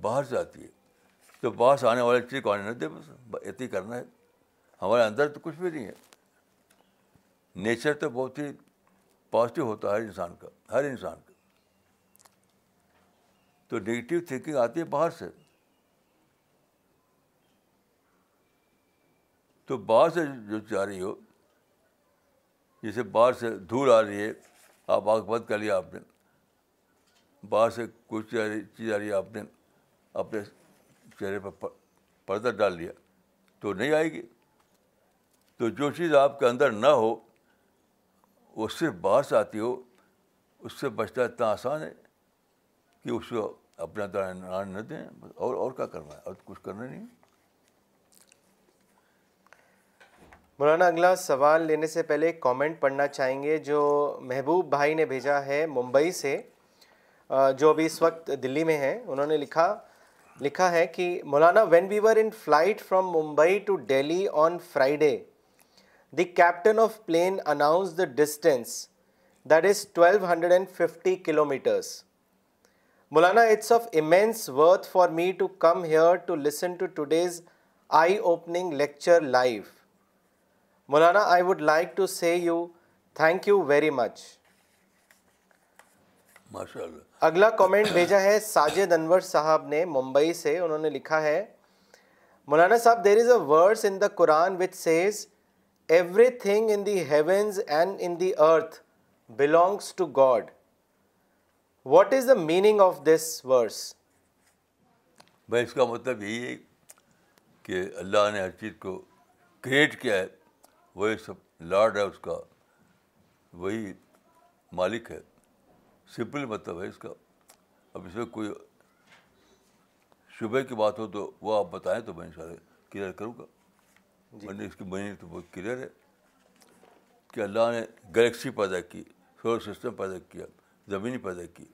باہر سے آتی ہے تو باہر سے آنے والی چیز کو آنے دے بس اتنی کرنا ہے ہمارے اندر تو کچھ بھی نہیں ہے نیچر تو بہت ہی پازیٹیو ہوتا ہے ہر انسان کا ہر انسان کا تو نگیٹو تھینکنگ آتی ہے باہر سے تو باہر سے جو جا رہی ہو جیسے باہر سے دھول آ رہی ہے آپ آگ بند کر لیا آپ نے باہر سے کچھ چیز آ رہی ہے آپ نے اپنے چہرے پر پردہ ڈال لیا تو نہیں آئے گی تو جو چیز آپ کے اندر نہ ہو وہ صرف باہر سے آتی ہو اس سے بچنا اتنا آسان ہے کہ اس کو اپنا نہ دیں اور اور کیا کرنا ہے اور کچھ کرنا نہیں مولانا اگلا سوال لینے سے پہلے ایک کامنٹ پڑھنا چاہیں گے جو محبوب بھائی نے بھیجا ہے ممبئی سے جو ابھی اس وقت دلی میں ہیں انہوں نے لکھا لکھا ہے کہ Maulana when we were in flight from Mumbai to Delhi on Friday the captain of plane announce the distance that is twelve hundred and fifty kilometres Maulana it's of immense worth for me to come here to to listen today's eye opening lecture live Maulana I would like to say you thank you very much اگلا comment بھیجا ہے ساجد انور صاحب نے ممبئی سے انہوں نے لکھا ہے Maulana Sahib there is a words in the Quran which says everything in the heavens and in the earth belongs to God what is the meaning of this verse بھائی اس کا مطلب یہی ہے کہ اللہ نے ہر چیز کو کریٹ کیا ہے وہی سب لارڈ ہے اس کا وہی مالک ہے سمپل مطلب ہے اس کا اب اس میں کوئی شبہ کی بات ہو تو وہ آپ بتائیں تو میں ان شاء اللہ کلیئر کروں گا جی۔ اس کی تو بہت کلیئر ہے کہ اللہ نے گلیکسی پیدا کی سولر سسٹم پیدا کیا زمین پیدا کی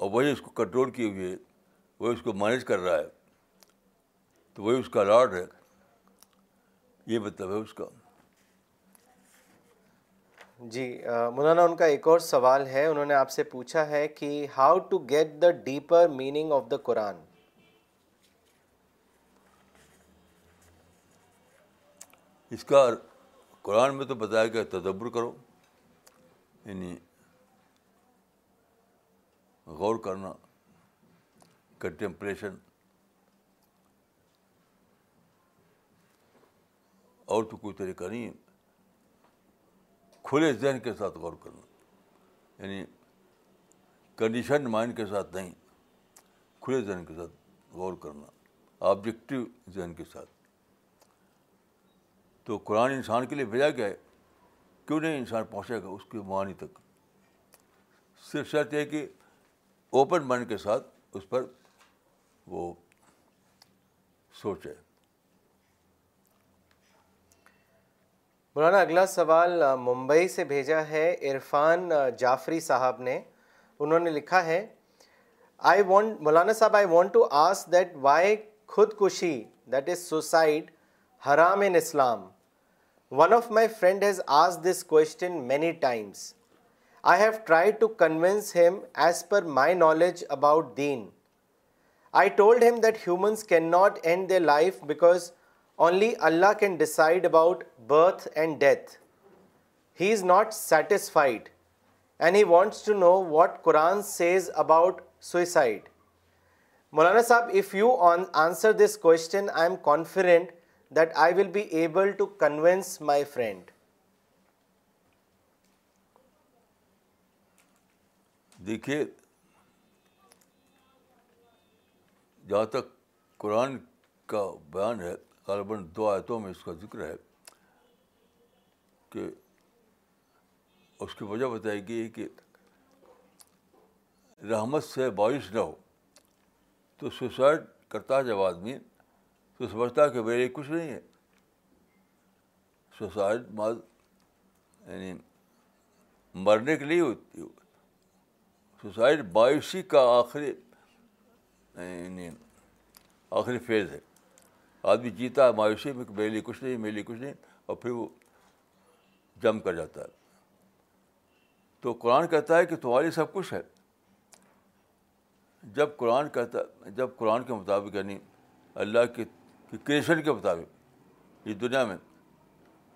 اور وہی اس کو کنٹرول کیے ہوئے وہی اس کو مینیج کر رہا ہے تو وہی اس کا لاڈ ہے یہ مطلب ہے اس کا جی مولانا ان کا ایک اور سوال ہے انہوں نے آپ سے پوچھا ہے کہ how to get the deeper meaning of the Quran اس کا قرآن میں تو بتایا گیا تدبر کرو یعنی غور کرنا کنٹمپریشن اور تو کوئی طریقہ نہیں ہے کھلے ذہن کے ساتھ غور کرنا یعنی کنڈیشن مائنڈ کے ساتھ نہیں کھلے ذہن کے ساتھ غور کرنا آبجیکٹو ذہن کے ساتھ تو قرآن انسان کے لیے بھیجا گیا ہے کیوں نہیں انسان پہنچے گا اس کی معنی تک صرف شرط یہ ہے کہ اوپن مائنڈ کے ساتھ اس پر وہ سوچے مولانا اگلا سوال ممبئی سے بھیجا ہے عرفان جعفری صاحب نے انہوں نے لکھا ہے I want Maulana Sahib I want to ask that why خود کشی دیٹ از سوسائڈ حرام in Islam One of my friend has asked this question many times. I have tried to convince him as per my knowledge about deen. I told him that humans cannot end their life because only Allah can decide about birth and death. He is not satisfied and he wants to know what Quran says about suicide. Maulana Sahib, if you answer this question, I am confident دیکھیے جہاں تک قرآن کا بیان ہے غالباً دو آیتوں میں اس کا ذکر ہے کہ اس کی وجہ بتائی گئی کہ رحمت سے بارش نہ ہو تو سوسائڈ کرتا ہے جب آدمی تو سمجھتا کہ میرے لیے کچھ نہیں ہے سوسائڈ یعنی مرنے کے لیے ہوتی سوسائڈ مایوسی کا آخری یعنی آخری فیز ہے آدمی جیتا ہے مایوسی میں میرے لیے کچھ نہیں میرے لیے کچھ نہیں اور پھر وہ جم کر جاتا ہے تو قرآن کہتا ہے کہ تمہاری سب کچھ ہے جب قرآن کہتا جب قرآن کے مطابق یعنی اللہ کی کہ کریشن کے مطابق اس دنیا میں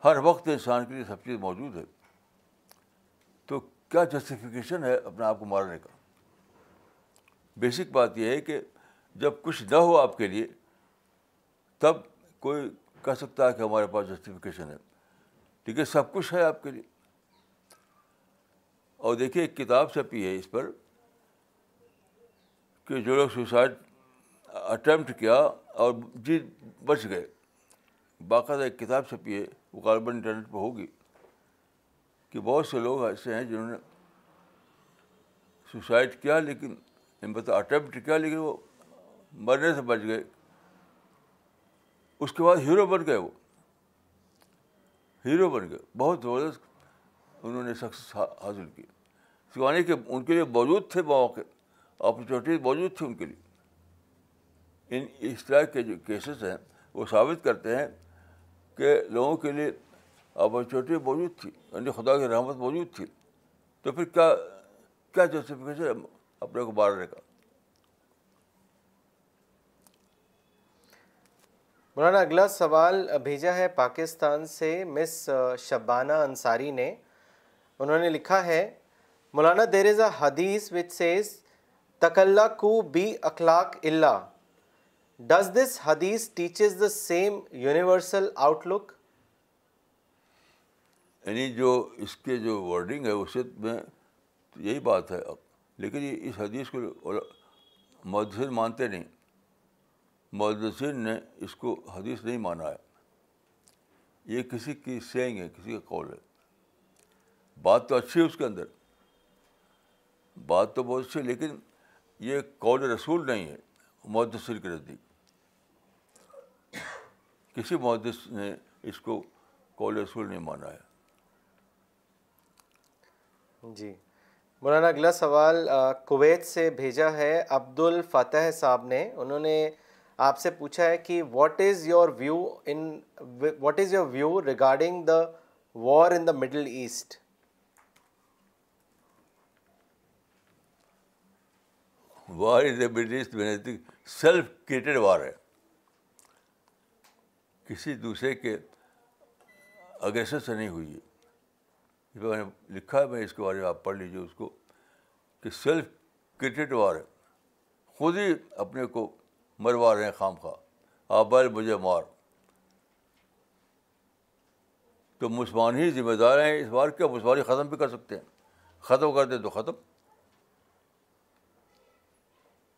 ہر وقت انسان کے لیے سب چیز موجود ہے تو کیا جسٹیفیکیشن ہے اپنے آپ کو مارنے کا بیسک بات یہ ہے کہ جب کچھ نہ ہو آپ کے لیے تب کوئی کہہ سکتا ہے کہ ہمارے پاس جسٹیفیکیشن ہے ٹھیک ہے سب کچھ ہے آپ کے لیے اور دیکھیے ایک کتاب چھپی ہے اس پر کہ جو لوگ سوسائڈ اٹیمپٹ کیا اور جیت بچ گئے باقاعدہ ایک کتاب چھپی ہے وہ غالباً انٹرنیٹ پہ ہوگی کہ بہت سے لوگ ایسے ہیں جنہوں نے سوسائڈ کیا لیکن پتا اٹیمپٹ کیا لیکن وہ مرنے سے بچ گئے اس کے بعد ہیرو بن گئے وہ ہیرو بن گئے بہت زبردست انہوں نے سکسیز حاصل کی سوانی کے ان کے لیے موجود تھے مواقع اپرچونیٹیز موجود تھی ان کے لیے ان اس طرح کے جو کیسز ہیں وہ ثابت کرتے ہیں کہ لوگوں کے لیے اپرچونیٹی موجود تھی یعنی خدا کی رحمت موجود تھی تو پھر کیا کیا جسٹیفکیشن اپنے کو بارنے کا مولانا اگلا سوال بھیجا ہے پاکستان سے مس شبانہ انصاری نے انہوں نے لکھا ہے مولانا دیر از اے حدیث وچ سیز تکلا کو بی اخلاق Allah does this hadith teaches the same universal outlook یعنی جو اس کے جو ورڈنگ ہے اس میں یہی بات ہے اب لیکن یہ اس حدیث کو مدثر مانتے نہیں مدثر نے اس کو حدیث نہیں مانا ہے یہ کسی کی سینگ ہے کسی کا قول ہے بات تو اچھی ہے اس کے اندر بات تو بہت اچھی ہے لیکن یہ قول رسول نہیں ہے مدثر کے نزدیک کسی نے اس کو نہیں مانا ہے جی مولانا اگلا سوال کویت سے بھیجا ہے عبد الفتح صاحب نے انہوں نے آپ سے پوچھا ہے کہ what is your view in what is your view regarding the war in the Middle East war war East self created ہے کسی دوسرے کے اگریسر سے نہیں ہوئی ہے میں نے لکھا ہے میں اس کے بارے میں آپ پڑھ لیجیے اس کو کہ سیلف کرکٹ ہے خود ہی اپنے کو مروا رہے ہیں خام خواہ آپ بر مجھے مار تو مسلمان ہی ذمہ دار ہیں اس بار کیا مسواری ختم بھی کر سکتے ہیں ختم کر دیں تو ختم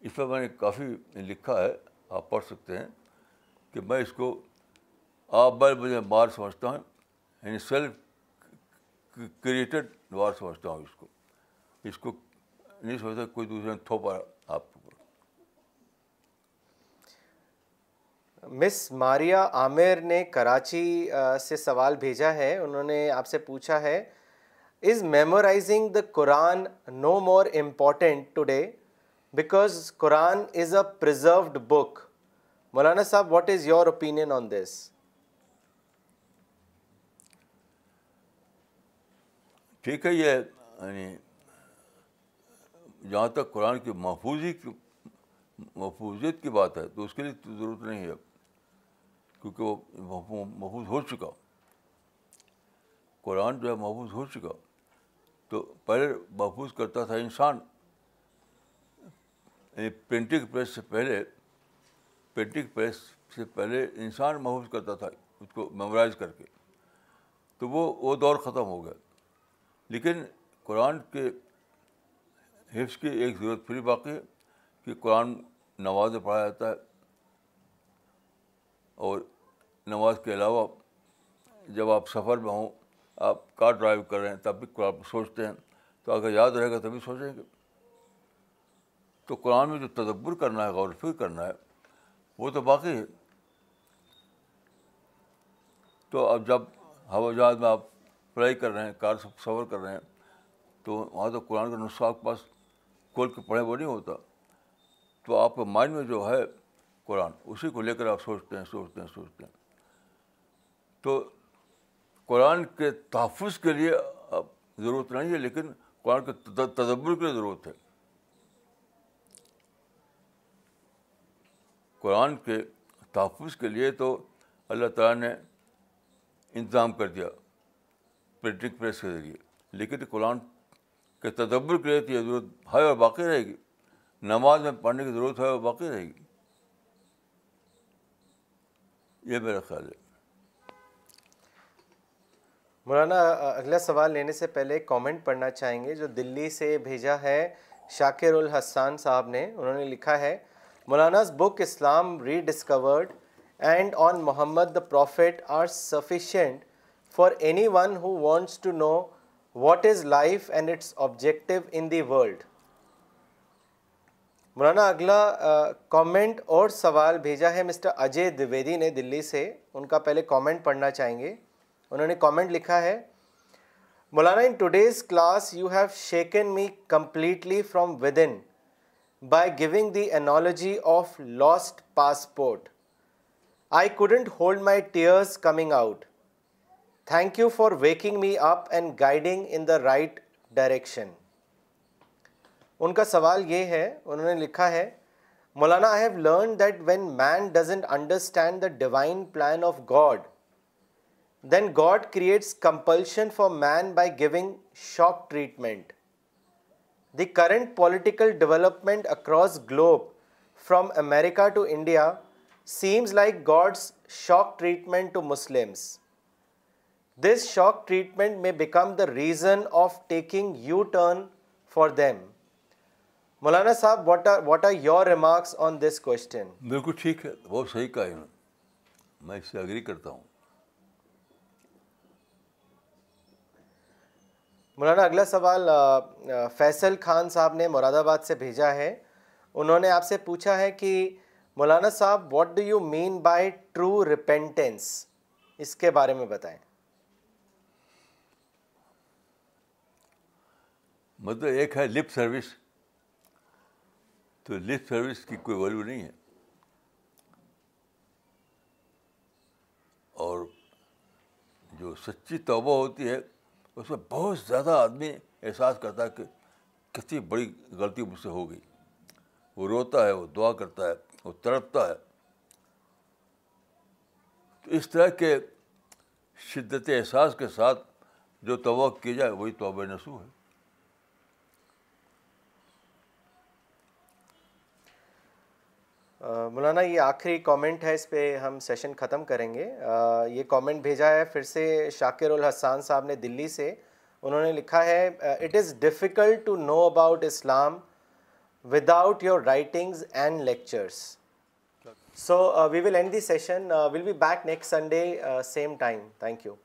اس پہ میں نے کافی لکھا ہے آپ پڑھ سکتے ہیں کہ میں اس کو آپ بل بجے بار سمجھتا ہوں یعنی سیلف کریٹڈ وار سمجھتا ہوں اس کو اس کو نہیں سمجھتا کوئی دوسرے نے تھوپا آپ کو مس ماریا عامر نے کراچی سے سوال بھیجا ہے انہوں نے آپ سے پوچھا ہے is memorising the Quran no more important today because Quran is a preserved book Maulana Sahib what is your opinion on this ٹھیک ہے یہ یعنی جہاں تک قرآن کی محفوظی کی محفوظیت کی بات ہے تو اس کے لیے تو ضرورت نہیں ہے کیونکہ وہ محفوظ ہو چکا قرآن جو ہے محفوظ ہو چکا تو پہلے محفوظ کرتا تھا انسان یعنی پرنٹنگ پریس سے پہلے پرنٹنگ پریس سے پہلے انسان محفوظ کرتا تھا اس کو میمورائز کر کے تو وہ وہ دور ختم ہو گیا لیکن قرآن کے حفظ کی ایک ضرورت پھر باقی ہے کہ قرآن میں پڑھایا جاتا ہے اور نماز کے علاوہ جب آپ سفر میں ہوں آپ کار ڈرائیو کر رہے ہیں تب بھی قرآن سوچتے ہیں تو اگر یاد رہے گا تبھی سوچیں گے تو قرآن میں جو تدبر کرنا ہے غور فکر کرنا ہے وہ تو باقی ہے تو اب جب ہوا جہاز میں آپ پڑھائی کر رہے ہیں کار سفر کر رہے ہیں تو وہاں تو قرآن کا نسخہ کے پاس کھول کے پڑھے وہ نہیں ہوتا تو آپ کے مائنڈ میں جو ہے قرآن اسی کو لے کر آپ سوچتے ہیں سوچتے ہیں سوچتے ہیں تو قرآن کے تحفظ کے لیے اب ضرورت نہیں ہے لیکن قرآن کے تدبر کے لیے ضرورت ہے قرآن کے تحفظ کے لیے تو اللہ تعالیٰ نے انتظام کر دیا پرنٹنگ پریس کے ذریعے لیکن قرآن کے تدبر کے لیے تو یہ ضرورت ہے اور باقی رہے گی نماز میں پڑھنے کی ضرورت ہے اور باقی رہے گی یہ میرا خیال ہے مولانا اگلا سوال لینے سے پہلے ایک کامنٹ پڑھنا چاہیں گے جو دلی سے بھیجا ہے شاکر الحسان صاحب نے انہوں نے لکھا ہے Maulana book Islam rediscovered and on Muhammad the prophet are sufficient for anyone who wants to know what is life and its objective in the world Maulana اگلا کامنٹ اور سوال بھیجا ہے مسٹر اجے دی نے دلی سے ان کا پہلے کامنٹ پڑھنا چاہیں گے انہوں نے کامنٹ لکھا ہے Maulana in today's class you have shaken me completely from within by giving the analogy of lost passport I couldn't hold my tears coming out thank you for waking me up and guiding in the right direction ان کا سوال یہ ہے انہوں نے لکھا ہے Maulana I have learn that when man doesn't understand the divine plan of God then God creates compulsion for man by giving shock treatment the current political development across globe from America to India seems like God's shock treatment to Muslims this shock treatment may become the reason of taking U turn for them Maulana Sahib what what are your remarks on this question بالکل ٹھیک ہے صحیح کہا انہوں میں اس سے agree کرتا ہوں مولانا اگلا سوال فیصل خان صاحب نے مراد آباد سے بھیجا ہے انہوں نے آپ سے پوچھا ہے کہ مولانا صاحب what do you mean by true repentance اس کے بارے میں بتائیں مطلب ایک ہے لپ سروس تو لپ سروس کی کوئی ویلو نہیں ہے اور جو سچی توبہ ہوتی ہے اس میں بہت زیادہ آدمی احساس کرتا ہے کہ کتنی بڑی غلطی مجھ سے ہو گئی وہ روتا ہے وہ دعا کرتا ہے وہ تڑپتا ہے تو اس طرح کے شدت احساس کے ساتھ جو توقع کی جائے وہی توبہ نسو ہے مولانا یہ آخری کامنٹ ہے اس پہ ہم سیشن ختم کریں گے یہ کامنٹ بھیجا ہے پھر سے شاکر الحسان صاحب نے دلی سے انہوں نے لکھا ہے it is difficult to know about Islam without your writings and lectures so we will end the session will be back next Sunday same time thank you